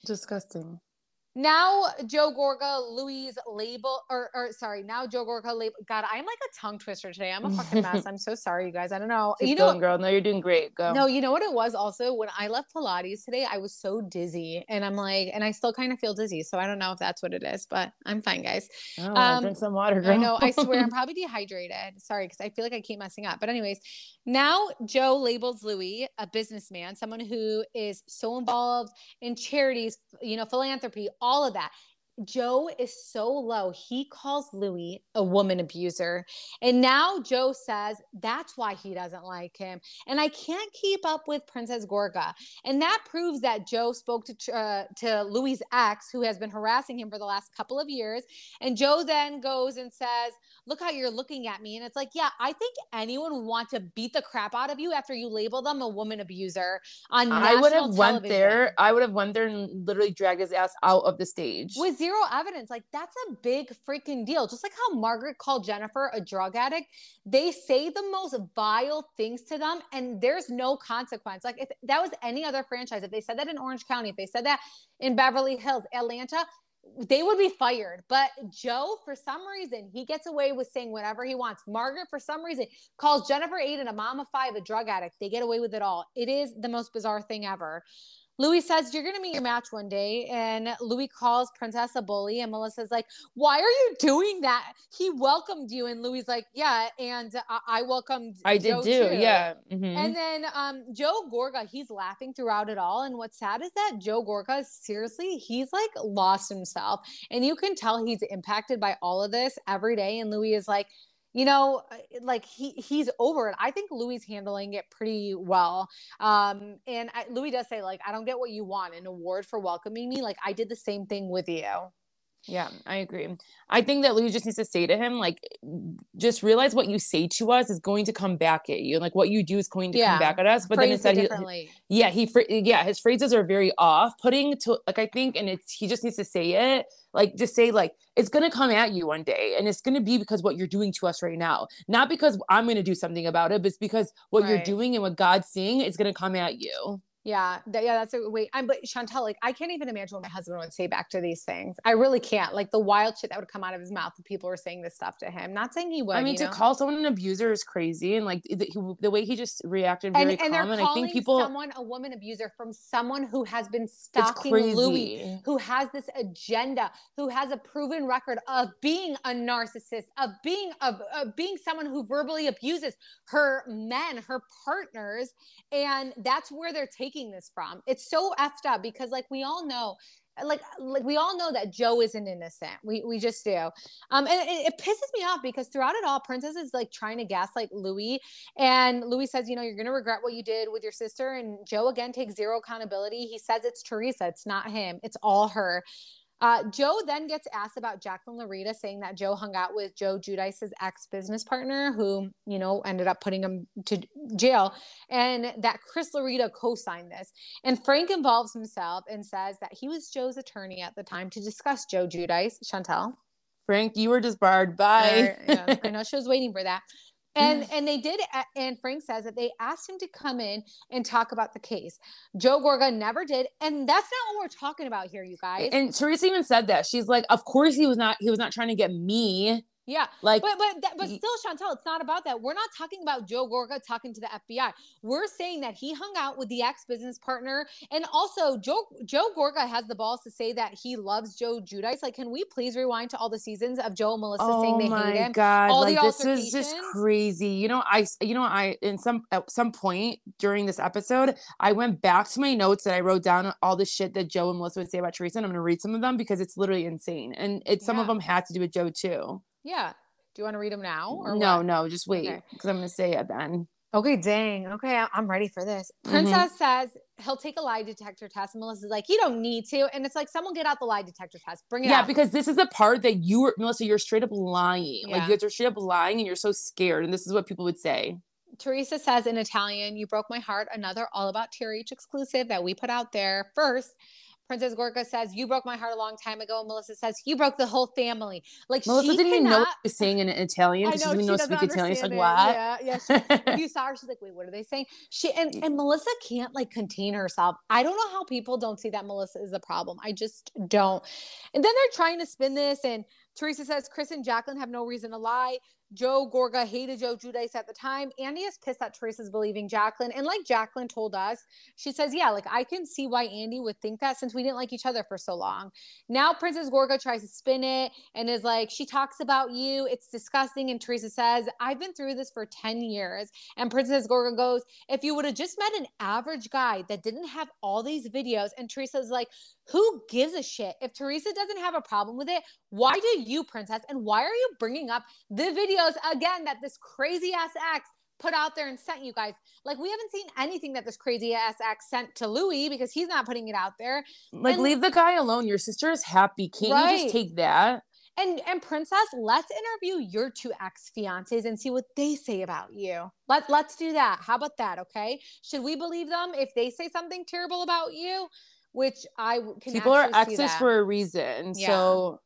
Disgusting. Now Joe Gorga, Louis label, or, or sorry, now Joe Gorga label. God, I'm like a tongue twister today. I'm a fucking mess. I'm so sorry, you guys. I don't know. Keep you know, going, girl. No, you're doing great. Go. no, you know what it was also when I left Pilates today, I was so dizzy and I'm like, and I still kind of feel dizzy. So I don't know if that's what it is, but I'm fine, guys. Oh, um, drink some water, girl. I know, I swear I'm probably dehydrated. Sorry, because I feel like I keep messing up. But, anyways, now Joe labels Louis a businessman, someone who is so involved in charities, you know, philanthropy, all of that. Joe is so low. He calls Louis a woman abuser. And now Joe says that's why he doesn't like him. And I can't keep up with Princess Gorga. And that proves that Joe spoke to uh, to Louis' ex, who has been harassing him for the last couple of years. And Joe then goes and says, Look how you're looking at me. And it's like, yeah, I think anyone would want to beat the crap out of you after you label them a woman abuser on I would have went there. I would have went there and literally dragged his ass out of the stage. Zero evidence. Like that's a big freaking deal. Just like how Margaret called Jennifer a drug addict, they say the most vile things to them and there's no consequence. Like if that was any other franchise, if they said that in Orange County, if they said that in Beverly Hills, Atlanta, they would be fired. But Joe, for some reason, he gets away with saying whatever he wants. Margaret, for some reason, calls Jennifer Aydin a mom of five, a drug addict. They get away with it all. It is the most bizarre thing ever. Louis says, You're going to meet your match one day. And Louis calls Princess a bully. And Melissa's like, Why are you doing that? He welcomed you. And Louis like, Yeah. And I, I welcomed I did Joe do. too." Yeah. mhm. And then um, Joe Gorga, he's laughing throughout it all. And what's sad is that Joe Gorga, seriously, he's like lost himself. And you can tell he's impacted by all of this every day. And Louis is like, you know, uh, like he he's over it. I think Louis handling it pretty well. Um, and I, Louis does say like, I don't get what you want, an award for welcoming me. Like I did the same thing with you. Yeah, I agree. I think that Louis just needs to say to him, like, just realize what you say to us is going to come back at you. Like, what you do is going to Yeah. come back at us. But Phrase then instead, he, yeah, he, yeah, his phrases are very off putting to, like, I think, and it's, he just needs to say it, like, just say, like, it's to come at you one day. And it's to be because what you're doing to us right now. Not because I'm to do something about it, but it's because what you're doing and what God's seeing is to come at you. Yeah, th- yeah, that's a wait. I'm but Chantel, like I can't even imagine what my husband would say back to these things. I really can't. Like the wild shit that would come out of his mouth if people were saying this stuff to him. Not saying he would. I mean, to know? call someone an abuser is crazy. And, like, the, he, the way he just reacted very and, and calm. they're And I calling think people, someone a woman abuser from someone who has been stalking. Louis, who has this agenda, who has a proven record of being a narcissist, of being of, of being someone who verbally abuses her men, her partners, and that's where they're taking this from. It's so effed up because, like, we all know. Like, like we all know that Joe isn't innocent. We we just do. Um, and it, it pisses me off because throughout it all, Princess is like trying to gaslight Louis, and Louis says, you know, you're gonna regret what you did with your sister. And Joe again takes zero accountability. He says it's Teresa, it's not him, it's all her. Uh, Joe then gets asked about Jacqueline Laurita, saying that Joe hung out with Joe Giudice's ex business partner, who, you know, ended up putting him to jail, and that Chris Laurita co signed this. And Frank involves himself and says that he was Joe's attorney at the time to discuss Joe Giudice. Chantel? Frank, you were disbarred. Bye. Or, yeah, I know she was waiting for that. And and they did and Frank says that they asked him to come in and talk about the case. Joe Gorga never did, and that's not what we're talking about here, you guys. and Teresa even said that. She's like, of course he was not he was not trying to get me. Yeah, Like but but that, but still, Chantel, it's not about that. We're not talking about Joe Gorga talking to the FBI. We're saying that he hung out with the ex business partner, and also Joe Joe Gorga has the balls to say that he loves Joe Giudice. Like, can we please rewind to all the seasons of Joe and Melissa saying oh they hate him? god, all the like this is just crazy. You know, I you know, I in some at some point during this episode, I went back to my notes that I wrote down all the shit that Joe and Melissa would say about Teresa, and I'm gonna read some of them because it's literally insane. And it's some of them had to do with Joe too. Yeah. Do you want to read them now or no, what? no, just wait, Okay. because I'm gonna say it then. Okay, dang. Okay, I'm ready for this. Mhm. Princess says he'll take a lie detector test. And Melissa's like, you don't need to. And it's like, someone get out the lie detector test. Bring it Yeah, out. because this is the part that you were Melissa, you're straight up lying. Yeah. Like you guys are straight up lying and you're so scared. And this is what people would say. Teresa says in Italian, You broke my heart. Another all about TRH exclusive that we put out there first. Princess Gorga says, You broke my heart a long time ago. And Melissa says, You broke the whole family. Like, Melissa she didn't even know what cannot- she was saying in Italian because she didn't she even know speak Italian. She's like, what? Yeah, yeah. She, you saw her, she's like, "Wait, what are they saying?" She and and Melissa can't like contain herself. I don't know how people don't see that Melissa is the problem. I just don't. And then they're trying to spin this, and Teresa says Chris and Jacqueline have no reason to lie. Joe Gorga hated Joe Giudice at the time. Andy is pissed that Teresa's believing Jacqueline. And like Jacqueline told us, she says, Yeah, like I can see why Andy would think that since we didn't like each other for so long. Now Princess Gorga tries to spin it and is like, She talks about you. It's disgusting. And Teresa says, I've been through this for 10 years. And Princess Gorga goes, If you would have just met an average guy that didn't have all these videos, and Teresa's like, Who gives a shit? If Teresa doesn't have a problem with it, why do you, Princess? And why are you bringing up the videos again that this crazy ass ex put out there and sent you guys? Like, we haven't seen anything that this crazy ass ex sent to Louis because he's not putting it out there. Like, And- leave the guy alone. Your sister is happy. Can't you just take that? And and Princess, let's interview your two ex fiancés and see what they say about you. Let let's do that. How about that? Okay. Should we believe them if they say something terrible about you? Which I can. People are exes for a reason. Yeah. So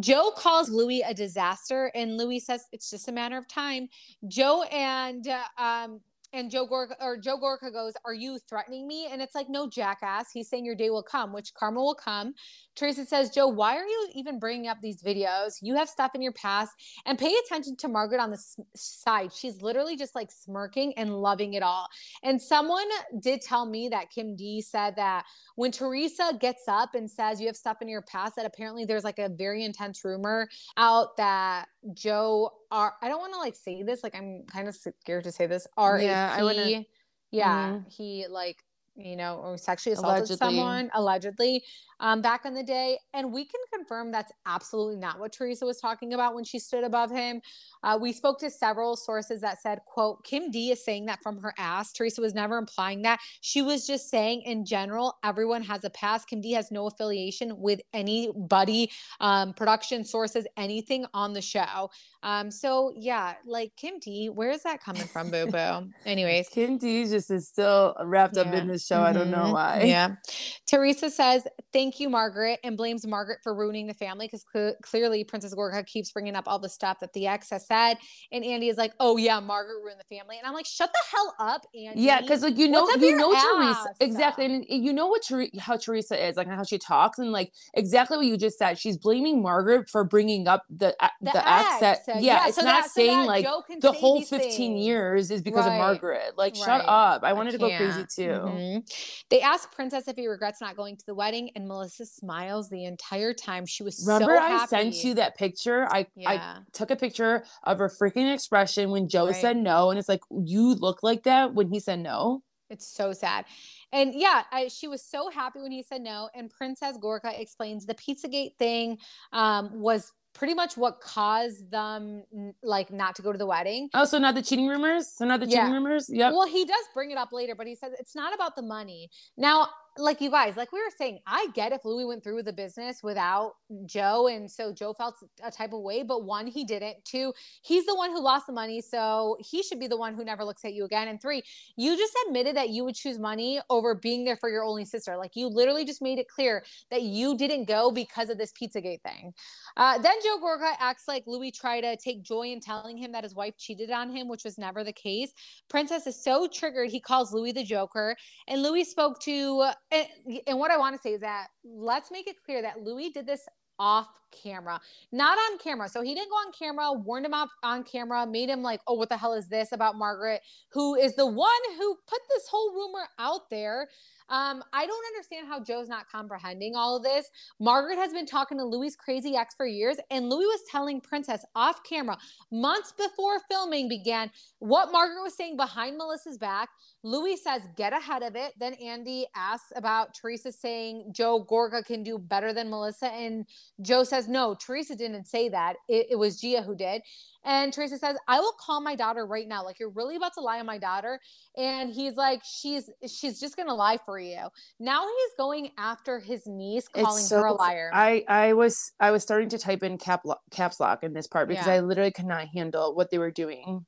Joe calls Louis a disaster, and Louis says it's just a matter of time. Joe and uh, um and Joe Gorga or Joe Gorga goes, "Are you threatening me?" And it's like, "No, jackass." He's saying your day will come, which karma will come. Teresa says, "Joe, why are you even bringing up these videos? You have stuff in your past, and pay attention to Margaret on the s- side. She's literally just like smirking and loving it all." And someone did tell me that Kim D said that when Teresa gets up and says you have stuff in your past, that apparently there's like a very intense rumor out that Joe are I don't want to like say this, like I'm kind of scared to say this. R Yeah, I wouldn't- yeah, Mhm. he like you know or sexually assaulted Allegedly. someone allegedly. Um, back in the day. And we can confirm that's absolutely not what Teresa was talking about when she stood above him. Uh, we spoke to several sources that said, quote, Kim D is saying that from her ass. Teresa was never implying that. She was just saying in general, everyone has a past. Kim D has no affiliation with anybody, um, production sources, anything on the show. Um, so yeah, like Kim D, where is that coming from, Boo Boo? Anyways, Kim D just is still wrapped up in this show. I don't know Mhm. why. Yeah. Teresa says, Thank you, Margaret, and blames Margaret for ruining the family because clearly Princess Gorga keeps bringing up all the stuff that the ex has said. And Andy is like, Oh, yeah, Margaret ruined the family. And I'm like, Shut the hell up, Andy. Yeah, because like you know, you know Teresa ass? exactly, and you know what Ther- how Teresa is, like how she talks, and like exactly what you just said. She's blaming Margaret for bringing up the uh, the, ex. That, uh, yeah, it's so not that- saying that like the whole 15 things. years is because Right. of Margaret. Like, shut up. I I wanted to go crazy too. Mhm. They ask Princess if he regrets not going to the wedding, and Melissa smiles the entire time. She was Remember, so I sent you that picture. I I took a picture of her freaking expression when Joe Right. said no, and it's like you look like that when he said no. It's so sad. And yeah, I, she was so happy when he said no. And Princess Gorga explains the Pizzagate thing um, was pretty much what caused them like not to go to the wedding. Oh, so not the cheating rumors. So not the Yeah. cheating rumors. Yep. Well, he does bring it up later, but he says it's not about the money. Now, like you guys, like we were saying, I get if Louis went through with the business without Joe, and so Joe felt a type of way. But one, he didn't. Two, he's the one who lost the money, so he should be the one who never looks at you again. And three, you just admitted that you would choose money over being there for your only sister. Like you literally just made it clear that you didn't go because of this Pizzagate thing. Uh, then Joe Gorga acts like Louis tried to take joy in telling him that his wife cheated on him, which was never the case. Princess is so triggered, he calls Louis the Joker. And Louis spoke to, and, and what I want to say is that let's make it clear that Louis did this off camera, not on camera. So he didn't go on camera, warned him up on camera, made him like, oh, what the hell is this about Margaret, who is the one who put this whole rumor out there. Um, I don't understand how Joe's not comprehending all of this. Margaret has been talking to Louis' crazy ex for years, and Louis was telling Princess off camera months before filming began what Margaret was saying behind Melissa's back. Louis says, get ahead of it. Then Andy asks about Teresa saying Joe Gorga can do better than Melissa. And Joe says, no, Teresa didn't say that. It, it was Gia who did. And Teresa says, I will call my daughter right now. Like, you're really about to lie on my daughter. And he's like, she's she's just gonna lie for you. Now he's going after his niece, calling so her a liar. I I was I was starting to type in cap lo- caps lock in this part because Yeah. I literally could not handle what they were doing.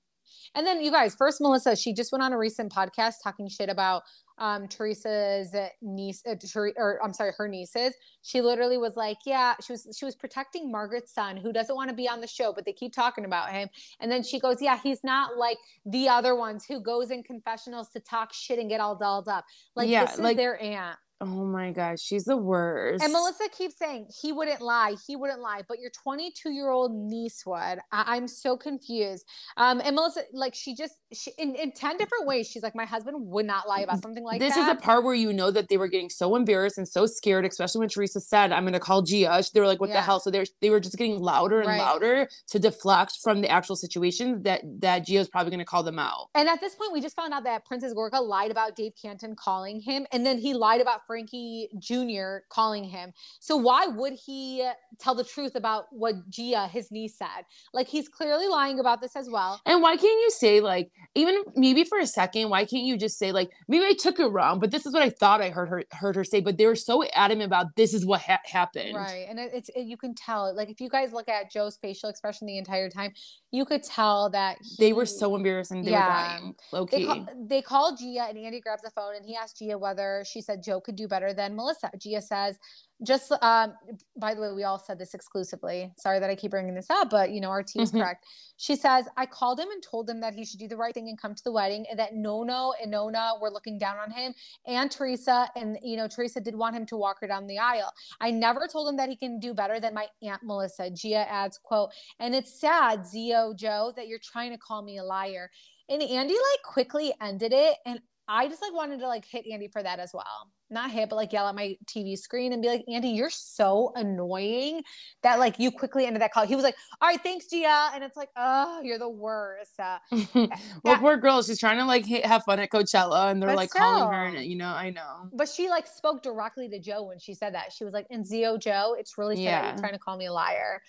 And then you guys, first Melissa, she just went on a recent podcast talking shit about um Teresa's niece uh, Ter- or I'm sorry, her nieces. She literally was like, yeah, she was she was protecting Margaret's son who doesn't want to be on the show, but they keep talking about him. And then she goes, yeah, he's not like the other ones who goes in confessionals to talk shit and get all dolled up. Like Yeah, this is like- their aunt. Oh my gosh, she's the worst. And Melissa keeps saying he wouldn't lie, he wouldn't lie, but your 22 year old niece would. I- am so confused. Um, and Melissa, like, she just she, in, in 10 different ways, she's like, my husband would not lie about something like this Is the part where you know that they were getting so embarrassed and so scared, especially when Teresa said, "I'm going to call Gia." They were like, "What Yeah. the hell?" So they they were just getting louder and Right. louder to deflect from the actual situation that that Gia's probably going to call them out. And at this point, we just found out that Princess Gorga lied about Dave Cantin calling him, and then he lied about Frankie Jr. calling him. So why would he tell the truth about what Gia, his niece, said? Like he's clearly lying about this as well. And why can't you say like even maybe for a second? Why can't you just say like maybe I took it wrong, but this is what I thought I heard her heard her say. But they were so adamant about this is what ha- happened. Right. And it, it's, it, you can tell, like, if you guys look at Joe's facial expression the entire time, you could tell that They were so embarrassed and they Yeah. were dying. Low They, call, they call Gia and Andy grabs the phone and he asks Gia whether she said Joe could do better than Melissa. Gia says, just, um, by the way, we all said this exclusively. Sorry that I keep bringing this up, but you know, our team is Mhm. correct. She says, I called him and told him that he should do the right thing and come to the wedding and that Nonno and Nonna were looking down on him and Teresa. And, you know, Teresa did want him to walk her down the aisle. I never told him that he can do better than my Aunt Melissa. Gia adds, quote, and it's sad, Zio Joe, that you're trying to call me a liar. And Andy like quickly ended it. And I just like wanted to like hit Andy for that as well. Not hit, but like yell at my TV screen and be like, Andy, you're so annoying that like you quickly ended that call. He was like, all right, thanks, Gia. And it's like, oh, you're the worst. Uh, well, poor girl, she's trying to like ha- have fun at Coachella, and they're But like calling her, and you know, I know. but she like spoke directly to Joe when she said that. She was like, and Zio Joe, it's really sad Yeah. you're trying to call me a liar.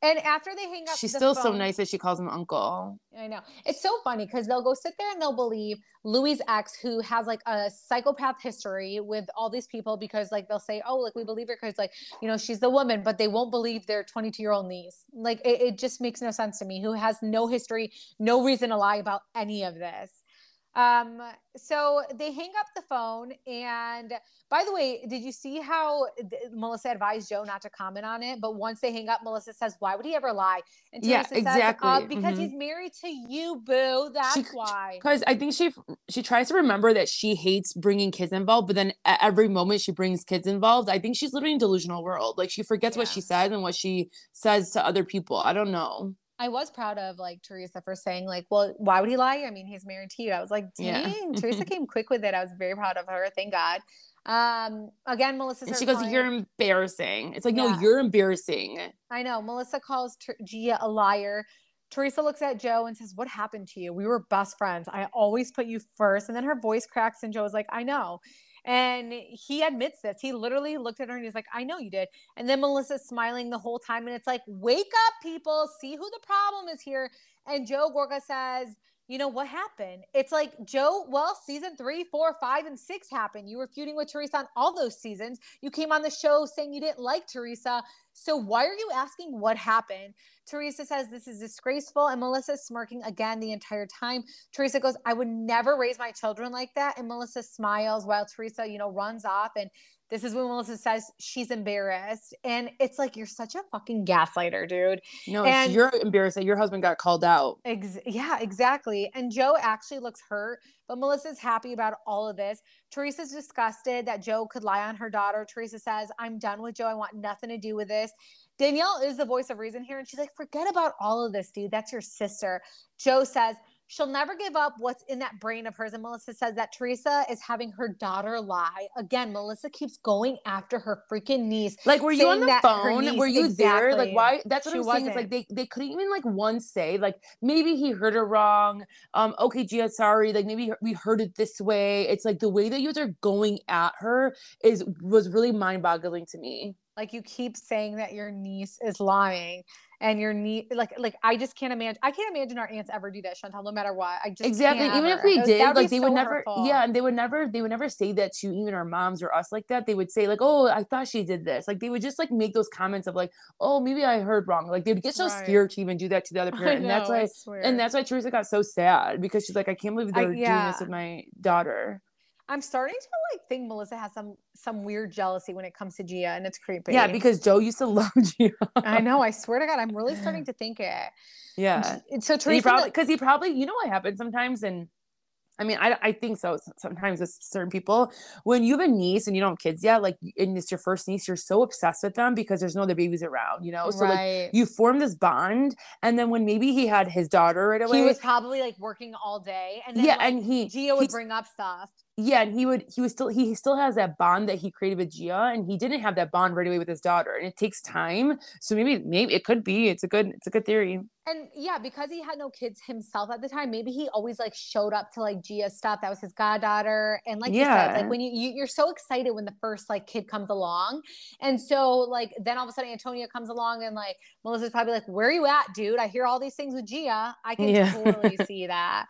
And after they hang up, She's the still so nice that she calls him uncle. I know. It's so funny because they'll go sit there and they'll believe Louis' ex, who has like a psychopath history with all these people, because like they'll say, oh, like we believe her because like, you know, she's the woman, but they won't believe their 22 year old niece. Like it, it just makes no sense to me, who has no history, no reason to lie about any of this. Um, so they hang up the phone. And by the way, did you see how th- Melissa advised Joe not to comment on it? But once they hang up, Melissa says, Why would he ever lie? And Yeah, Teresa says, "Uh, exactly. because Mhm. he's married to you, boo. That's She- why. Because I think she she tries to remember that she hates bringing kids involved, but then at every moment she brings kids involved. I think she's living in a delusional world. Like she forgets what she says and what she says to other people. I don't know. I was proud of like Teresa for saying, like, well, why would he lie? I mean, he's married to you. I was like, Yeah. dang, Teresa came quick with it. I was very proud of her. Thank God. Um, again, Melissa And she goes, calling- "You're embarrassing." It's like, Yeah. no, you're embarrassing. I know. Melissa calls Ter- Gia a liar. Teresa looks at Joe and says, What happened to you? We were best friends. I always put you first. And then her voice cracks, and Joe is like, I know. And he admits this. He literally looked at her and he's like, I know you did. And then Melissa's smiling the whole time. And it's like, Wake up, people. See who the problem is here. And Joe Gorga says, you know what happened? It's like Joe, well, season three, four, five, and six happened. You were feuding with Teresa on all those seasons. You came on the show saying you didn't like Teresa. So why are you asking what happened? Teresa says this is disgraceful, and Melissa's smirking again the entire time. Teresa goes, I would never raise my children like that. And Melissa smiles while Teresa, you know, runs off. And this is when Melissa says she's embarrassed. And it's like, you're such a fucking gaslighter, dude. No, And- you're embarrassed that your husband got called out. Ex- yeah, exactly. And Joe actually looks hurt, but Melissa's happy about all of this. Teresa's disgusted that Joe could lie on her daughter. Teresa says, I'm done with Joe. I want nothing to do with this. Danielle is the voice of reason here. And she's like, forget about all of this, dude. That's your sister. Joe says, she'll never give up what's in that brain of hers. And Melissa says that Teresa is having her daughter lie. Again, Melissa keeps going after her freaking niece. Like, were you on the phone? niece- Were you there? Like, why? That's what She I'm saying. It's like they they couldn't even like once say like maybe he heard it wrong. Um, okay, Gia, sorry. Like maybe we heard it this way. It's like the way that you guys are going at her is was really mind boggling to me. Like you keep saying that your niece is lying and your niece like like i just can't imagine i can't imagine our aunts ever do that chantel no matter what. I just exactly even if we did like they would never hurtful. yeah and they would never they would never say that to even our moms or us like that. They would say like oh i thought she did this. Like they would just like make those comments of like oh maybe i heard wrong. Like they would get so Right. scared to even do that to the other I parent and that's know, why and that's why teresa got so sad because she's like i can't believe they're doing yeah. this with my daughter i'm starting to like think melissa has some some weird jealousy when it comes to gia and it's creepy yeah because joe used to love Gia. i know i swear to god i'm really starting to think it yeah so And he teresa probably because he probably you know what happens sometimes and I mean, I, I think so. Sometimes with certain people, when you have a niece and you don't have kids yet, like, and it's your first niece, you're so obsessed with them because there's no other babies around, you know. So like, you form this bond, and then when maybe he had his daughter right away, he was probably like working all day and then yeah, like, and he gia would he's- bring up stuff yeah, and he would he was still he still has that bond that he created with Gia, and he didn't have that bond right away with his daughter, and it takes time. So maybe maybe it could be it's a good it's a good theory. and yeah, because he had no kids himself at the time, maybe he always like showed up to like Gia's stuff. That was his goddaughter. And like you said, Yeah. like when you, you you're so excited when the first like kid comes along. And so like then all of a sudden Antonia comes along and like Melissa's probably like, Where are you at, dude? I hear all these things with Gia. I can Yeah. totally see that.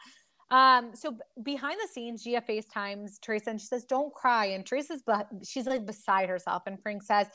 Um, so behind the scenes, Gia FaceTimes Teresa and she says, Don't cry. And Teresa's be- she's like beside herself. And Frank says,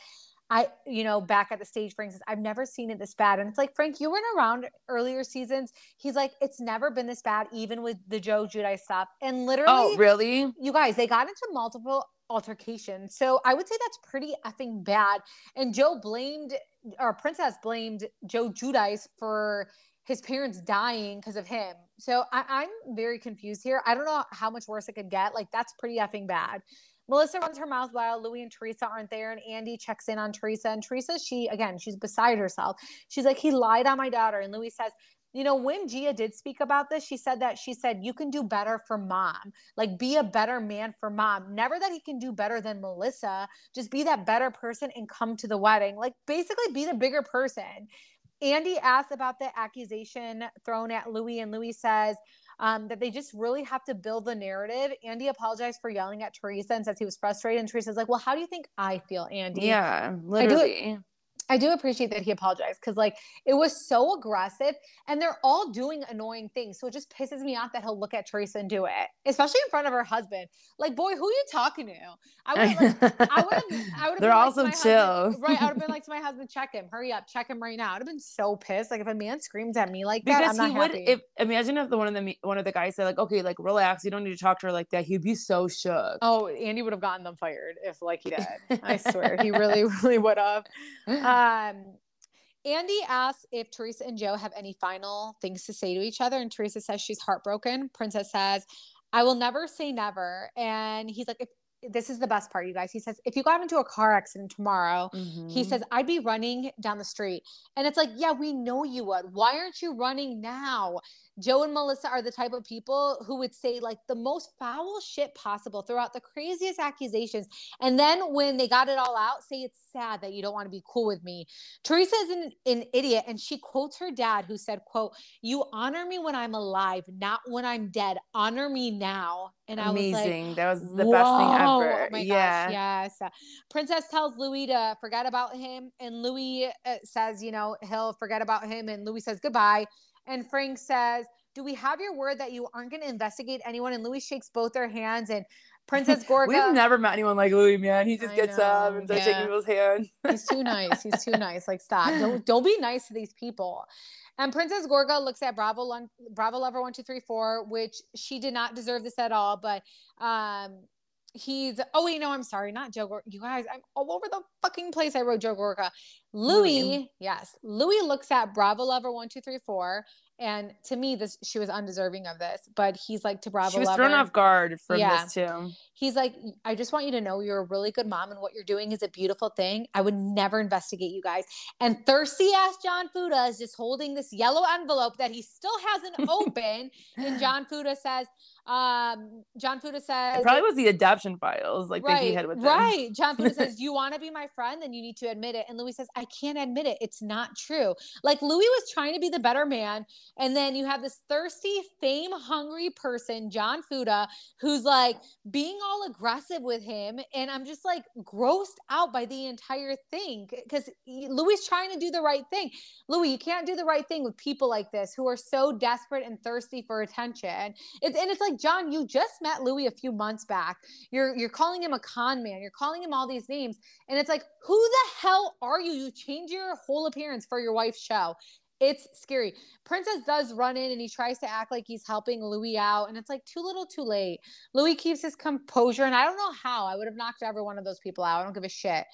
I, you know, back at the stage, Frank says, I've never seen it this bad. And it's like, Frank, you weren't around earlier seasons. He's like, it's never been this bad, even with the Joe Giudice stuff. And literally, Oh, really? you guys, they got into multiple altercations. So I would say that's pretty effing bad. And Joe blamed, or Princess blamed Joe Giudice for his parents dying because of him. So I, I'm very confused here. I don't know how much worse it could get. Like, that's pretty effing bad. Melissa runs her mouth while Louis and Teresa aren't there, and Andy checks in on Teresa. And Teresa, she again, she's beside herself. She's like, he lied on my daughter. And Louis says, you know, when Gia did speak about this, she said that she said, You can do better for mom. Like, be a better man for mom. Never that he can do better than Melissa. Just be that better person and come to the wedding. Like, basically, be the bigger person. Andy asks about the accusation thrown at Louis, and Louis says, um, that they just really have to build the narrative. Andy apologized for yelling at Teresa and says he was frustrated. And Teresa's like, Well, how do you think I feel, Andy? Yeah, literally. I do appreciate that he apologized because like it was so aggressive and they're all doing annoying things. So it just pisses me off that he'll look at Teresa and do it, especially in front of her husband. Like, boy, who are you talking to? I would like, I would I would They're also like chill. husband- right. I would have been like to my husband, check him, hurry up, check him right now. I'd have been so pissed. Like if a man screams at me like that, because I'm he not would happy. if imagine if the one of the one of the guys said like okay like relax you don't need to talk to her like that he'd be so shook Oh, Andy would have gotten them fired if like he did. I swear he really, really would have. Um, Andy asks if Teresa and Joe have any final things to say to each other, and Teresa says she's heartbroken. Princess says, "I will never say never," and he's like, if, "This is the best part, you guys." He says, "If you got into a car accident tomorrow." He Mhm. says, I'd be running down the street. And it's like, yeah, we know you would. Why aren't you running now? Joe and Melissa are the type of people who would say like the most foul shit possible, throw out the craziest accusations. And then when they got it all out, say it's sad that you don't want to be cool with me. Teresa is an, an idiot. And she quotes her dad who said, quote, you honor me when I'm alive, not when I'm dead. Honor me now. And I was like, amazing that was the best thing ever Oh my yeah gosh, yes. Princess tells Louis to forget about him, and Louis uh, says, you know, he'll forget about him, and Louis says goodbye. And Frank says, "Do we have your word that you aren't going to investigate anyone?" And Louis shakes both their hands, and Princess Gorga. we've never met anyone like louis man he just I gets up and starts yeah. shaking people's hands He's too nice. He's too nice. Like, stop. Don't don't be nice to these people. And Princess Gorga looks at Bravo Bravo Lover one two three four, which she did not deserve this at all. But um, he's oh wait no I'm sorry not Joe Gorga. You guys I'm all over the fucking place. I wrote Joe Gorga. Louis, Louis. yes, Louis looks at Bravo Lover one two three four, and to me this she was undeserving of this. But he's like to Bravo she was Lover. thrown off guard from Yeah. this too He's like, I just want you to know you're a really good mom and what you're doing is a beautiful thing. I would never investigate you guys. And thirsty ass John Fuda is just holding this yellow envelope that he still hasn't opened. and John Fuda says, um, John Fuda says, it probably was the adoption files like that he had with him. right. John Fuda says, "You want to be my friend, then you need to admit it." And Louis says, "I can't admit it. It's not true." Like Louis was trying to be the better man, and then you have this thirsty, fame-hungry person, John Fuda, who's like being all aggressive with him, and I'm just like grossed out by the entire thing because Louis is trying to do the right thing. Louis, you can't do the right thing with people like this who are so desperate and thirsty for attention. It's and it's like John, you just met Louis a few months back. You're you're calling him a con man. You're calling him all these names, and it's like, who the hell are you? You change your whole appearance for your wife's show. It's scary. Princess does run in and he tries to act like he's helping Louis out, and it's like too little, too late. Louis keeps his composure, and I don't know how. I would have knocked every one of those people out. I don't give a shit.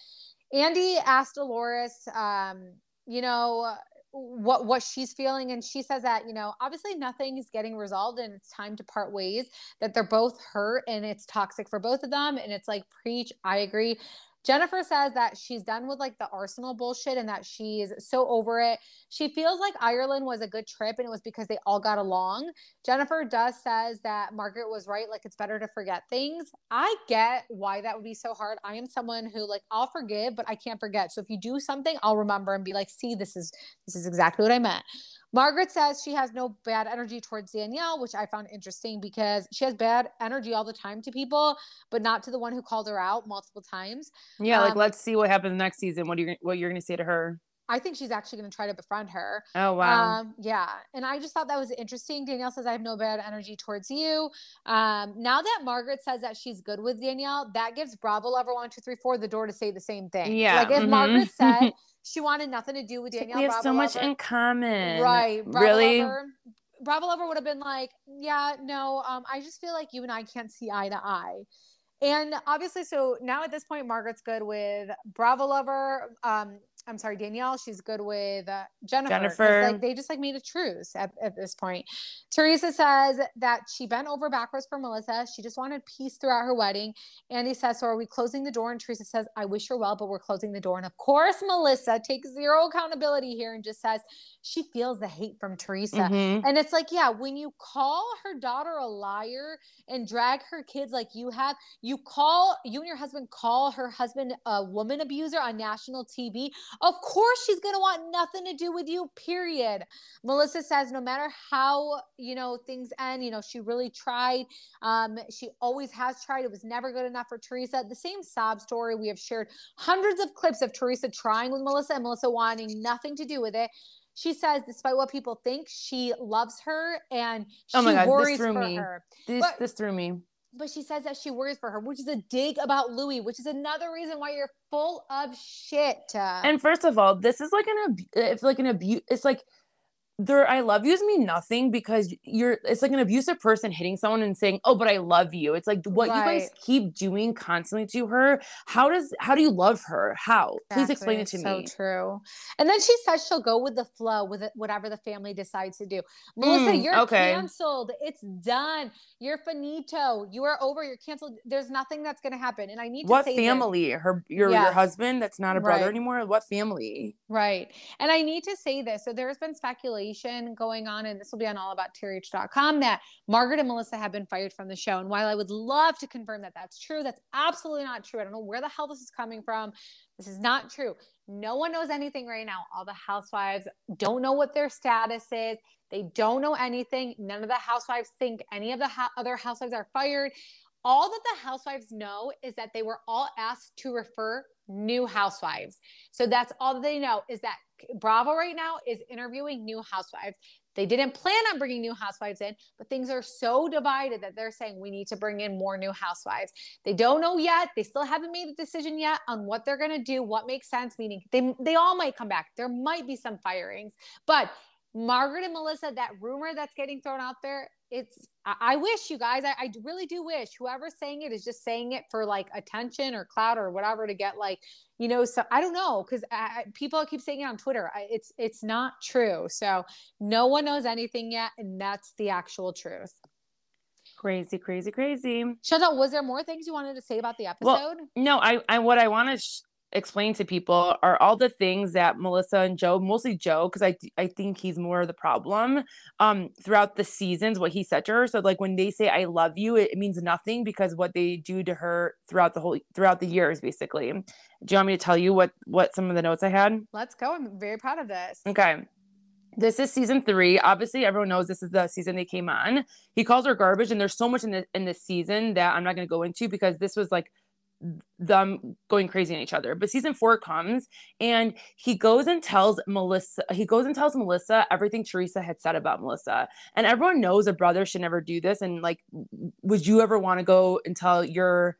Andy asked Dolores, um, you know, what what she's feeling and she says that you know obviously nothing is getting resolved and it's time to part ways that they're both hurt and it's toxic for both of them and it's like preach i agree jennifer says that she's done with like the arsenal bullshit and that she's so over it. She feels like ireland was a good trip and it was because they all got along. Jennifer does says that margaret was right like it's better to forget things. I get why that would be so hard. I am someone who like i'll forgive but i can't forget. So if you do something i'll remember and be like see this is this is exactly what I meant. Margaret says she has no bad energy towards Danielle, which I found interesting because she has bad energy all the time to people, but not to the one who called her out multiple times. Yeah, like Um, let's see what happens next season. What are you what you're gonna say to her? I think she's actually going to try to befriend her. Oh wow. Um, yeah. And I just thought that was interesting. Danielle says, I have no bad energy towards you. Um, now that Margaret says that she's good with Danielle, that gives Bravo Lover one, two, three, four the door to say the same thing. Yeah, Like if mhm. Margaret said she wanted nothing to do with Danielle, we have Bravo so much Lover, in common. Right. Bravo really? Lover, Bravo Lover would have been like, yeah, no, um, I just feel like you and I can't see eye to eye. And obviously, so now at this point, Margaret's good with Bravo lover. Um, I'm sorry, Danielle. She's good with uh, Jennifer. Jennifer. Like they just like made a truce at, at this point. Teresa says that she bent over backwards for Melissa. She just wanted peace throughout her wedding. Andy says, So are we closing the door? And Teresa says, I wish her well, but we're closing the door. And of course, Melissa takes zero accountability here and just says she feels the hate from Teresa. Mhm. And it's like, yeah, when you call her daughter a liar and drag her kids like you have, you call you and your husband call her husband a woman abuser on national TV. Of course, she's going to want nothing to do with you, period. Melissa says, no matter how, you know, things end, you know, she really tried. Um, she always has tried. It was never good enough for Teresa. The same sob story. We have shared hundreds of clips of Teresa trying with Melissa and Melissa wanting nothing to do with it. She says, despite what people think, she loves her and she Oh my God, this worries threw for me. her. This But- this threw me. But she says that she worries for her, which is a dig about Louis, which is another reason why you're full of shit. And first of all, this is like an. It's like an abuse. It's like their "I love yous" mean nothing because you're. It's like an abusive person hitting someone and saying, "Oh, but I love you." It's like what you guys keep doing constantly to her. How does how do you love her? How? Please explain it to Exactly. me. So true. And then she says she'll go with the flow with it, whatever the family decides to do. Melissa, Mm, you're okay. canceled. It's done. You're finito. You are over. You're canceled. There's nothing that's going to happen. And I need to What say this. family? Her your Yeah. your husband that's not a brother Right. anymore. What family? Right. And I need to say this. So there's been speculation going on, and this will be on allabouttrh.com that Margaret and Melissa have been fired from the show. And while I would love to confirm that that's true, that's absolutely not true. I don't know where the hell this is coming from. This is not true. No one knows anything right now. All the housewives don't know what their status is. They don't know anything. None of the housewives think any of the other housewives are fired. All that the housewives know is that they were all asked to refer new housewives. So that's all they know is that Bravo right now is interviewing new housewives. They didn't plan on bringing new housewives in, but things are so divided that they're saying we need to bring in more new housewives. They don't know yet. They still haven't made a decision yet on what they're going to do, what makes sense, meaning they, they all might come back. There might be some firings, but Margaret and Melissa, that rumor that's getting thrown out there, it's, I, I wish you guys, I, I really do wish whoever's saying it is just saying it for like attention or clout or whatever to get like, you know, so I don't know because people keep saying it on Twitter. I, it's it's not true. So no one knows anything yet, and that's the actual truth. Crazy, crazy, crazy. Chantel, was there more things you wanted to say about the episode? Well, No, I, I what I want to sh- explain to people are all the things that Melissa and Joe, mostly Joe, because I I think he's more of the problem. Um, throughout the seasons, what he said to her. So like when they say "I love you," it, it means nothing because what they do to her throughout the whole throughout the years, basically. Do you want me to tell you what what some of the notes I had? Let's go. I'm very proud of this. Okay. This is season three. Obviously, everyone knows this is the season they came on. He calls her garbage, and there's so much in the in this season that I'm not going to go into because this was like them going crazy on each other. But season four comes, and he goes and tells Melissa. He goes and tells Melissa everything Teresa had said about Melissa, and everyone knows a brother should never do this. And like, would you ever want to go and tell your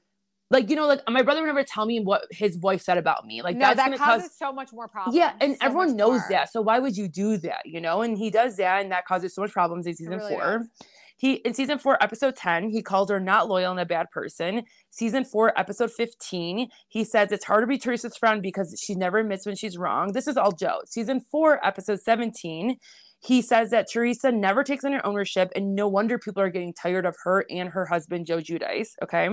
like you know like my brother would never tell me what his wife said about me like no, that's that causes cause so much more problems. yeah, and so everyone knows more. that. So why would you do that? You know, and he does that, and that causes so much problems in season really four. does. He in season four, episode 10, he called her not loyal and a bad person. Season four, episode 15, he says it's hard to be Teresa's friend because she never admits when she's wrong. This is all Joe. Season four, episode 17, he says that Teresa never takes any ownership, and no wonder people are getting tired of her and her husband, Joe Giudice. Okay.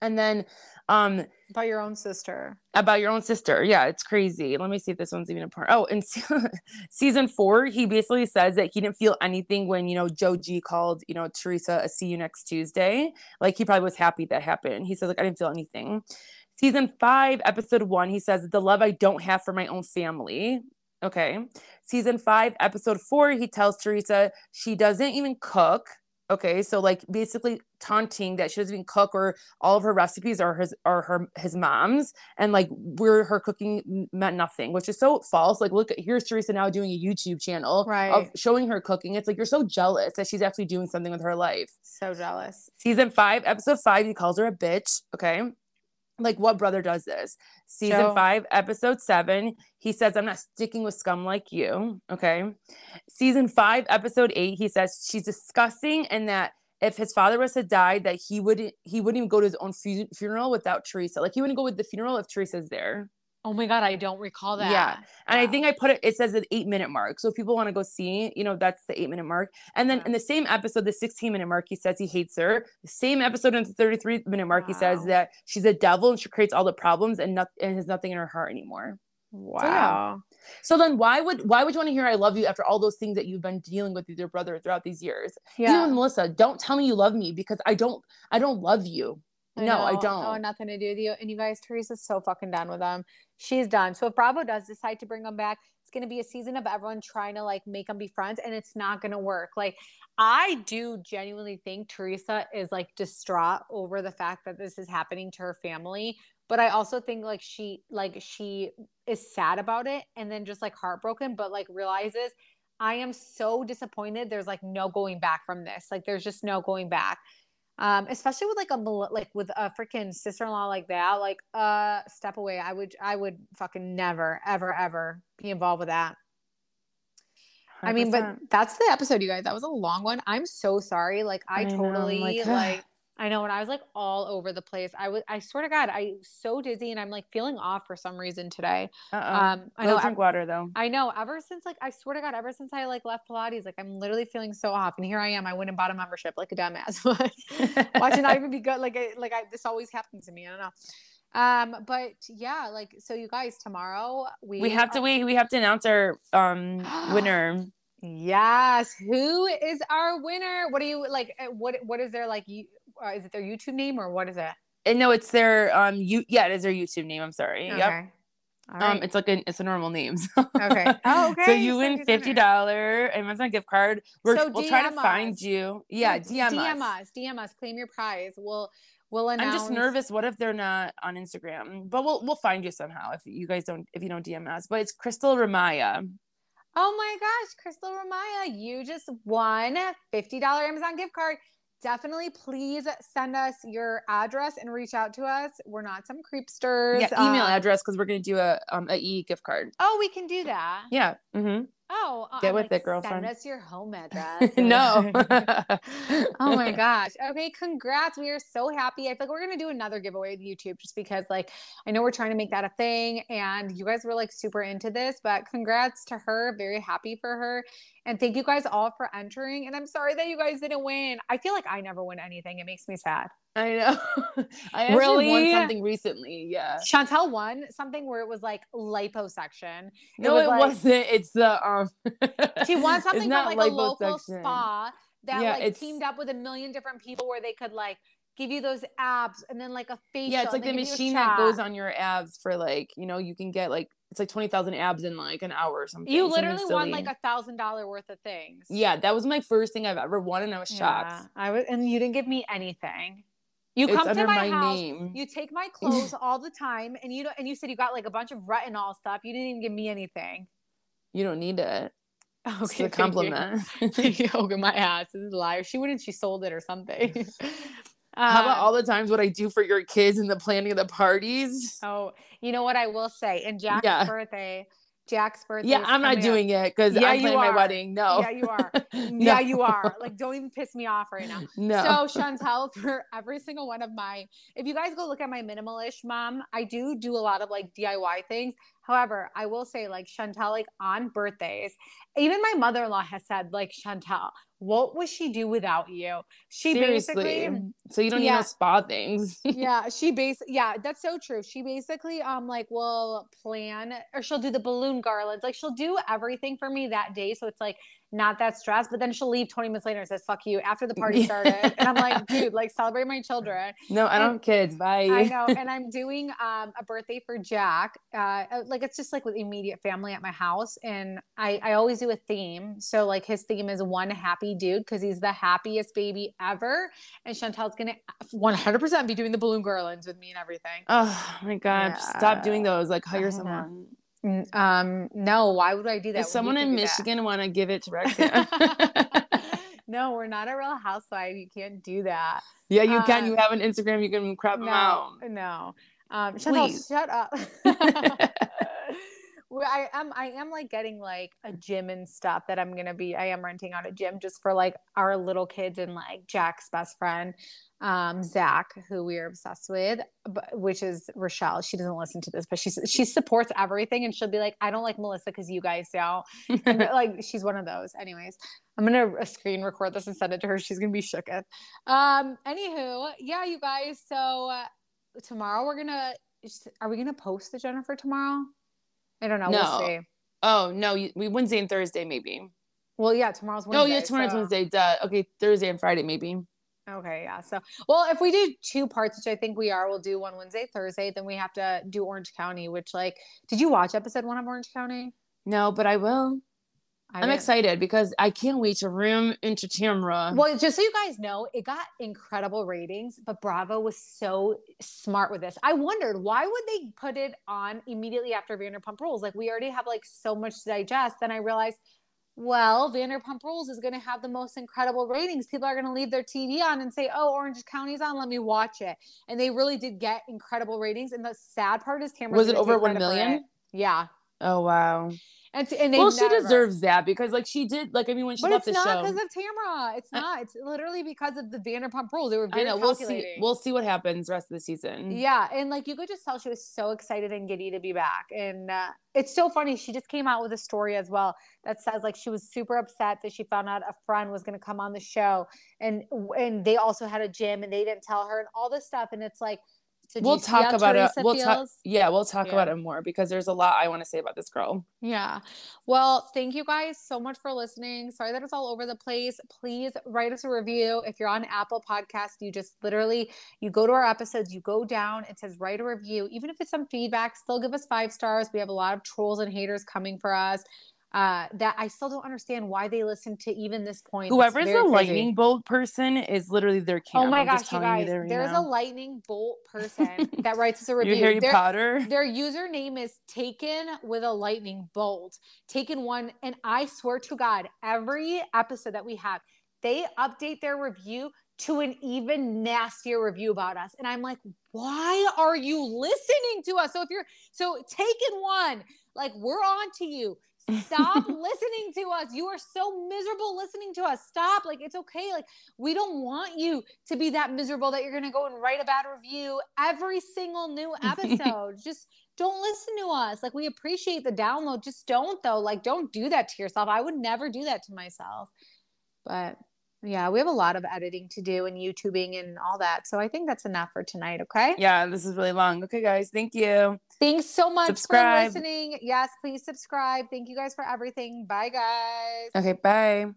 And then um About your own sister. about your own sister. Yeah, it's crazy. Let me see if this one's even a part. Oh, in season four, he basically says that he didn't feel anything when, you know, Joe G called, you know, Teresa a see you next Tuesday. Like he probably was happy that happened. He says, like, I didn't feel anything. Season five, episode one, he says, the love I don't have for my own family. Okay. Season five, episode four, he tells Teresa she doesn't even cook. Okay, so like basically taunting that she doesn't even cook or all of her recipes are his are her his mom's and like we're her cooking meant nothing, which is so false. Like look, here's Teresa now doing a YouTube channel right. of showing her cooking. It's like you're so jealous that she's actually doing something with her life. So jealous. Season five, episode five, he calls her a bitch. Okay. Like, what brother does this? Season Joe. five, episode seven, he says, I'm not sticking with scum like you. Okay. Season five, episode eight, he says she's disgusting and that if his father was to die, that he wouldn't he wouldn't even go to his own fu- funeral without Teresa. Like he wouldn't go with the funeral if Teresa's there. Oh my god, I don't recall that. Yeah. And I think I put it, it says an eight minute mark. So if people want to go see, you know, that's the eight minute mark. And then Yeah. in the same episode, the 16 minute mark, he says he hates her. The same episode in the 33 minute mark, he says that she's a devil and she creates all the problems and, not, and has nothing in her heart anymore. Wow. So then why would why would you want to hear I love you after all those things that you've been dealing with with your brother throughout these years? Even Yeah. with Melissa, don't tell me you love me because I don't I don't love you. No, I don't. Oh, nothing to do with you. And you guys, Teresa's so fucking done with them. She's done. So if Bravo does decide to bring them back, it's going to be a season of everyone trying to like make them be friends, and it's not going to work. Like I do genuinely think Teresa is like distraught over the fact that this is happening to her family. But I also think like she like she is sad about it and then just like heartbroken, but like realizes I am so disappointed. There's like no going back from this. Like there's just no going back um especially with like a like with a freaking sister-in-law like that like uh step away i would i would fucking never ever ever be involved with that. I mean but that's the episode you guys. That was a long one. I'm so sorry. Like i, I know, totally like, like, i know when i was like all over the place i was i swear to god i so dizzy and i'm like feeling off for some reason today Uh-oh. um i Go know drink water though. I know. Ever since like I swear to God, ever since I like left Pilates, like I'm literally feeling so off. And here I am. I went and bought a membership like a dumbass. Watch it not even be good. Like I like I this always happens to me. I don't know. Um, but yeah, like so you guys tomorrow we we have to are- wait. We have to announce our um winner. Yes. Who is our winner? What do you like? uh, What what is there like? You uh, is it their YouTube name or what is it? And no, it's their um you yeah, it is their YouTube name. I'm sorry. Yep. Okay. Um, it's like a it's a normal name. So. Okay. Oh, So you So win fifty dollar Amazon gift card. We're, So we'll try to find you. Yeah, DM, DM us. us. DM us. Claim your prize. We'll we'll I'm just nervous. What if they're not on Instagram? But we'll we'll find you somehow if you guys don't if you don't DM us. But it's Crystal Ramaya. Oh my gosh, Crystal Ramaya, you just won $50 Amazon gift card. Definitely please send us your address and reach out to us. We're not some creepsters. Yeah, email Um, address because we're gonna do a um a e gift card. Oh, we can do that. Yeah. Mm-hmm. Oh, uh, Get I'm with like, it, girlfriend. Send us your home address. no. oh my gosh. Okay, congrats. We are so happy. I feel like we're gonna do another giveaway with YouTube just because like I know we're trying to make that a thing and you guys were like super into this, but congrats to her. Very happy for her. And thank you guys all for entering. And I'm sorry that you guys didn't win. I feel like I never win anything. It makes me sad. I know. I actually Really? won something recently. Yeah. Chantel won something where it was like liposuction. No, was it like- wasn't. It's the um. She won something from not like a local spa that Yeah, like it's- teamed up with a million different people where they could like give you those abs and then like a facial. Yeah, it's like the they give you a machine that goes on your abs for like you know you can get like it's like twenty thousand abs in like an hour or something. You something literally won like a thousand dollar worth of things. Yeah, that was my first thing I've ever won, and I was shocked. Yeah, I was, and you didn't give me anything. You It's come to my, my house. name. You take my clothes all the time, and you don't. And you said you got like a bunch of retinol stuff. You didn't even give me anything. You don't need it. Okay, It's a compliment. You. Okay, oh, my ass this is a liar. She wouldn't. She sold it or something. How about Um, all the times what I do for your kids and the planning of the parties? Oh, you know what I will say? In Jack's Yeah. birthday, Jack's birthday. yeah, I'm not coming up. doing it because Yeah, I'm planning my wedding. No. Yeah, you are. No. Yeah, you are. Like, don't even piss me off right now. No. So Chantel, for every single one of my, if you guys go look at my minimalish mom, I do do a lot of like DIY things. However, I will say like Chantel, like on birthdays, even my mother-in-law has said like Chantel, what would she do without you? She Seriously. basically so you don't need Yeah. no spa things. yeah she base yeah that's so true she basically um like will plan or she'll do the balloon garlands like she'll do everything for me that day so it's like not that stressed but then she'll leave 20 minutes later and says fuck you after the party started and i'm like dude like celebrate my children no, I And- don't have kids. Bye. I know, and I'm doing um, a birthday for Jack. Uh, uh, like it's just like with immediate family at my house, and I I always do a theme. So like his theme is one happy dude because he's the happiest baby ever, and Chantel's gonna 100 percent be doing the balloon garlands with me and everything. Oh my god! Stop doing those. Like hire someone. Um, no, why would I do that? If someone in? Michigan want to give it to Rex? no, we're not a real housewife. You can't do that. yeah, you can. Uh, You have an Instagram. You can crop them no, out. no. Um, Chantel, Please. shut up. I am I am like getting like a gym and stuff that I'm gonna be. I am renting out a gym just for like our little kids and like Jack's best friend, um, Zach, who we are obsessed with, but, which is Rochelle. She doesn't listen to this, but she she supports everything, and she'll be like, "I don't like Melissa because you guys don't." And, like she's one of those. Anyways, I'm gonna screen record this and send it to her. She's gonna be shooketh. Um, anywho, yeah, you guys. So uh, tomorrow we're gonna. Are we gonna post the Jennifer tomorrow? I don't know. No. We'll see. Oh no, we Wednesday and Thursday maybe. Well, yeah, tomorrow's Wednesday. oh yeah, tomorrow's so- Wednesday. Duh. Okay, Thursday and Friday maybe. Okay, yeah. So, well, if we do two parts, which I think we are, we'll do one Wednesday, Thursday. Then we have to do Orange County, which, like, did you watch episode one of Orange County? No, but I will. I I'm didn't. excited because I can't wait to room into Tamra. Well, just so you guys know, it got incredible ratings, but Bravo was so smart with this. I wondered why would they put it on immediately after Vanderpump Rules? Like we already have like so much to digest. Then I realized, well, Vanderpump Rules is going to have the most incredible ratings. People are going to leave their TV on and say, "Oh, Orange County's on. Let me watch it." And they really did get incredible ratings. And the sad part is, Tamra Was it over 1 million? Yeah. Oh wow. And, t- and Well, she deserves that because like she did like I mean when she But left it's not because of Tamra. It's not. It's literally because of the Vanderpump Rules. They were I very know we'll see calculating. we'll see what happens the rest of the season. Yeah, and like you could just tell she was so excited and giddy to be back. And uh, it's so funny. She just came out with a story as well that says like she was super upset that she found out a friend was going to come on the show, and and they also had a gym and they didn't tell her and all this stuff. And it's like, We'll talk about it. We'll talk yeah, we'll talk Yeah. about it more because there's a lot I want to say about this girl. Yeah. Well, thank you guys so much for listening. Sorry that it's all over the place. Please write us a review. If you're on Apple Podcast, you just literally you go to our episodes, you go down, it says write a review. Even if it's some feedback, still give us five stars. We have a lot of trolls and haters coming for us. Uh, that I still don't understand why they listen to even this point. Whoever's the crazy. lightning bolt person is literally their camp. Oh my I'm gosh, you guys! there right there's now. a lightning bolt person that writes us a review. you Harry Their- Potter. their username is taken with a lightning bolt. Taken one, and I swear to God, every episode that we have, they update their review to an even nastier review about us. And I'm like, why are you listening to us? So if you're so taken one, like we're on to you. Stop listening to us. You are so miserable listening to us. Stop. Like, it's okay. Like, we don't want you to be that miserable that you're going to go and write a bad review every single new episode. Just don't listen to us. Like, we appreciate the download. Just don't, though. Like, don't do that to yourself. I would never do that to myself. But yeah, we have a lot of editing to do and YouTubing and all that. So I think that's enough for tonight. Okay. Yeah, this is really long. Okay, guys, thank you. Thanks so much Subscribe. for listening. Yes, please subscribe. Thank you guys for everything. Bye, guys. Okay, bye.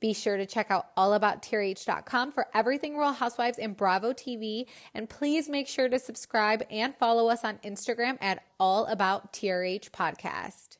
Be sure to check out allabouttrh.com for everything Real Housewives and Bravo TV. And please make sure to subscribe and follow us on Instagram at All About TRH Podcast.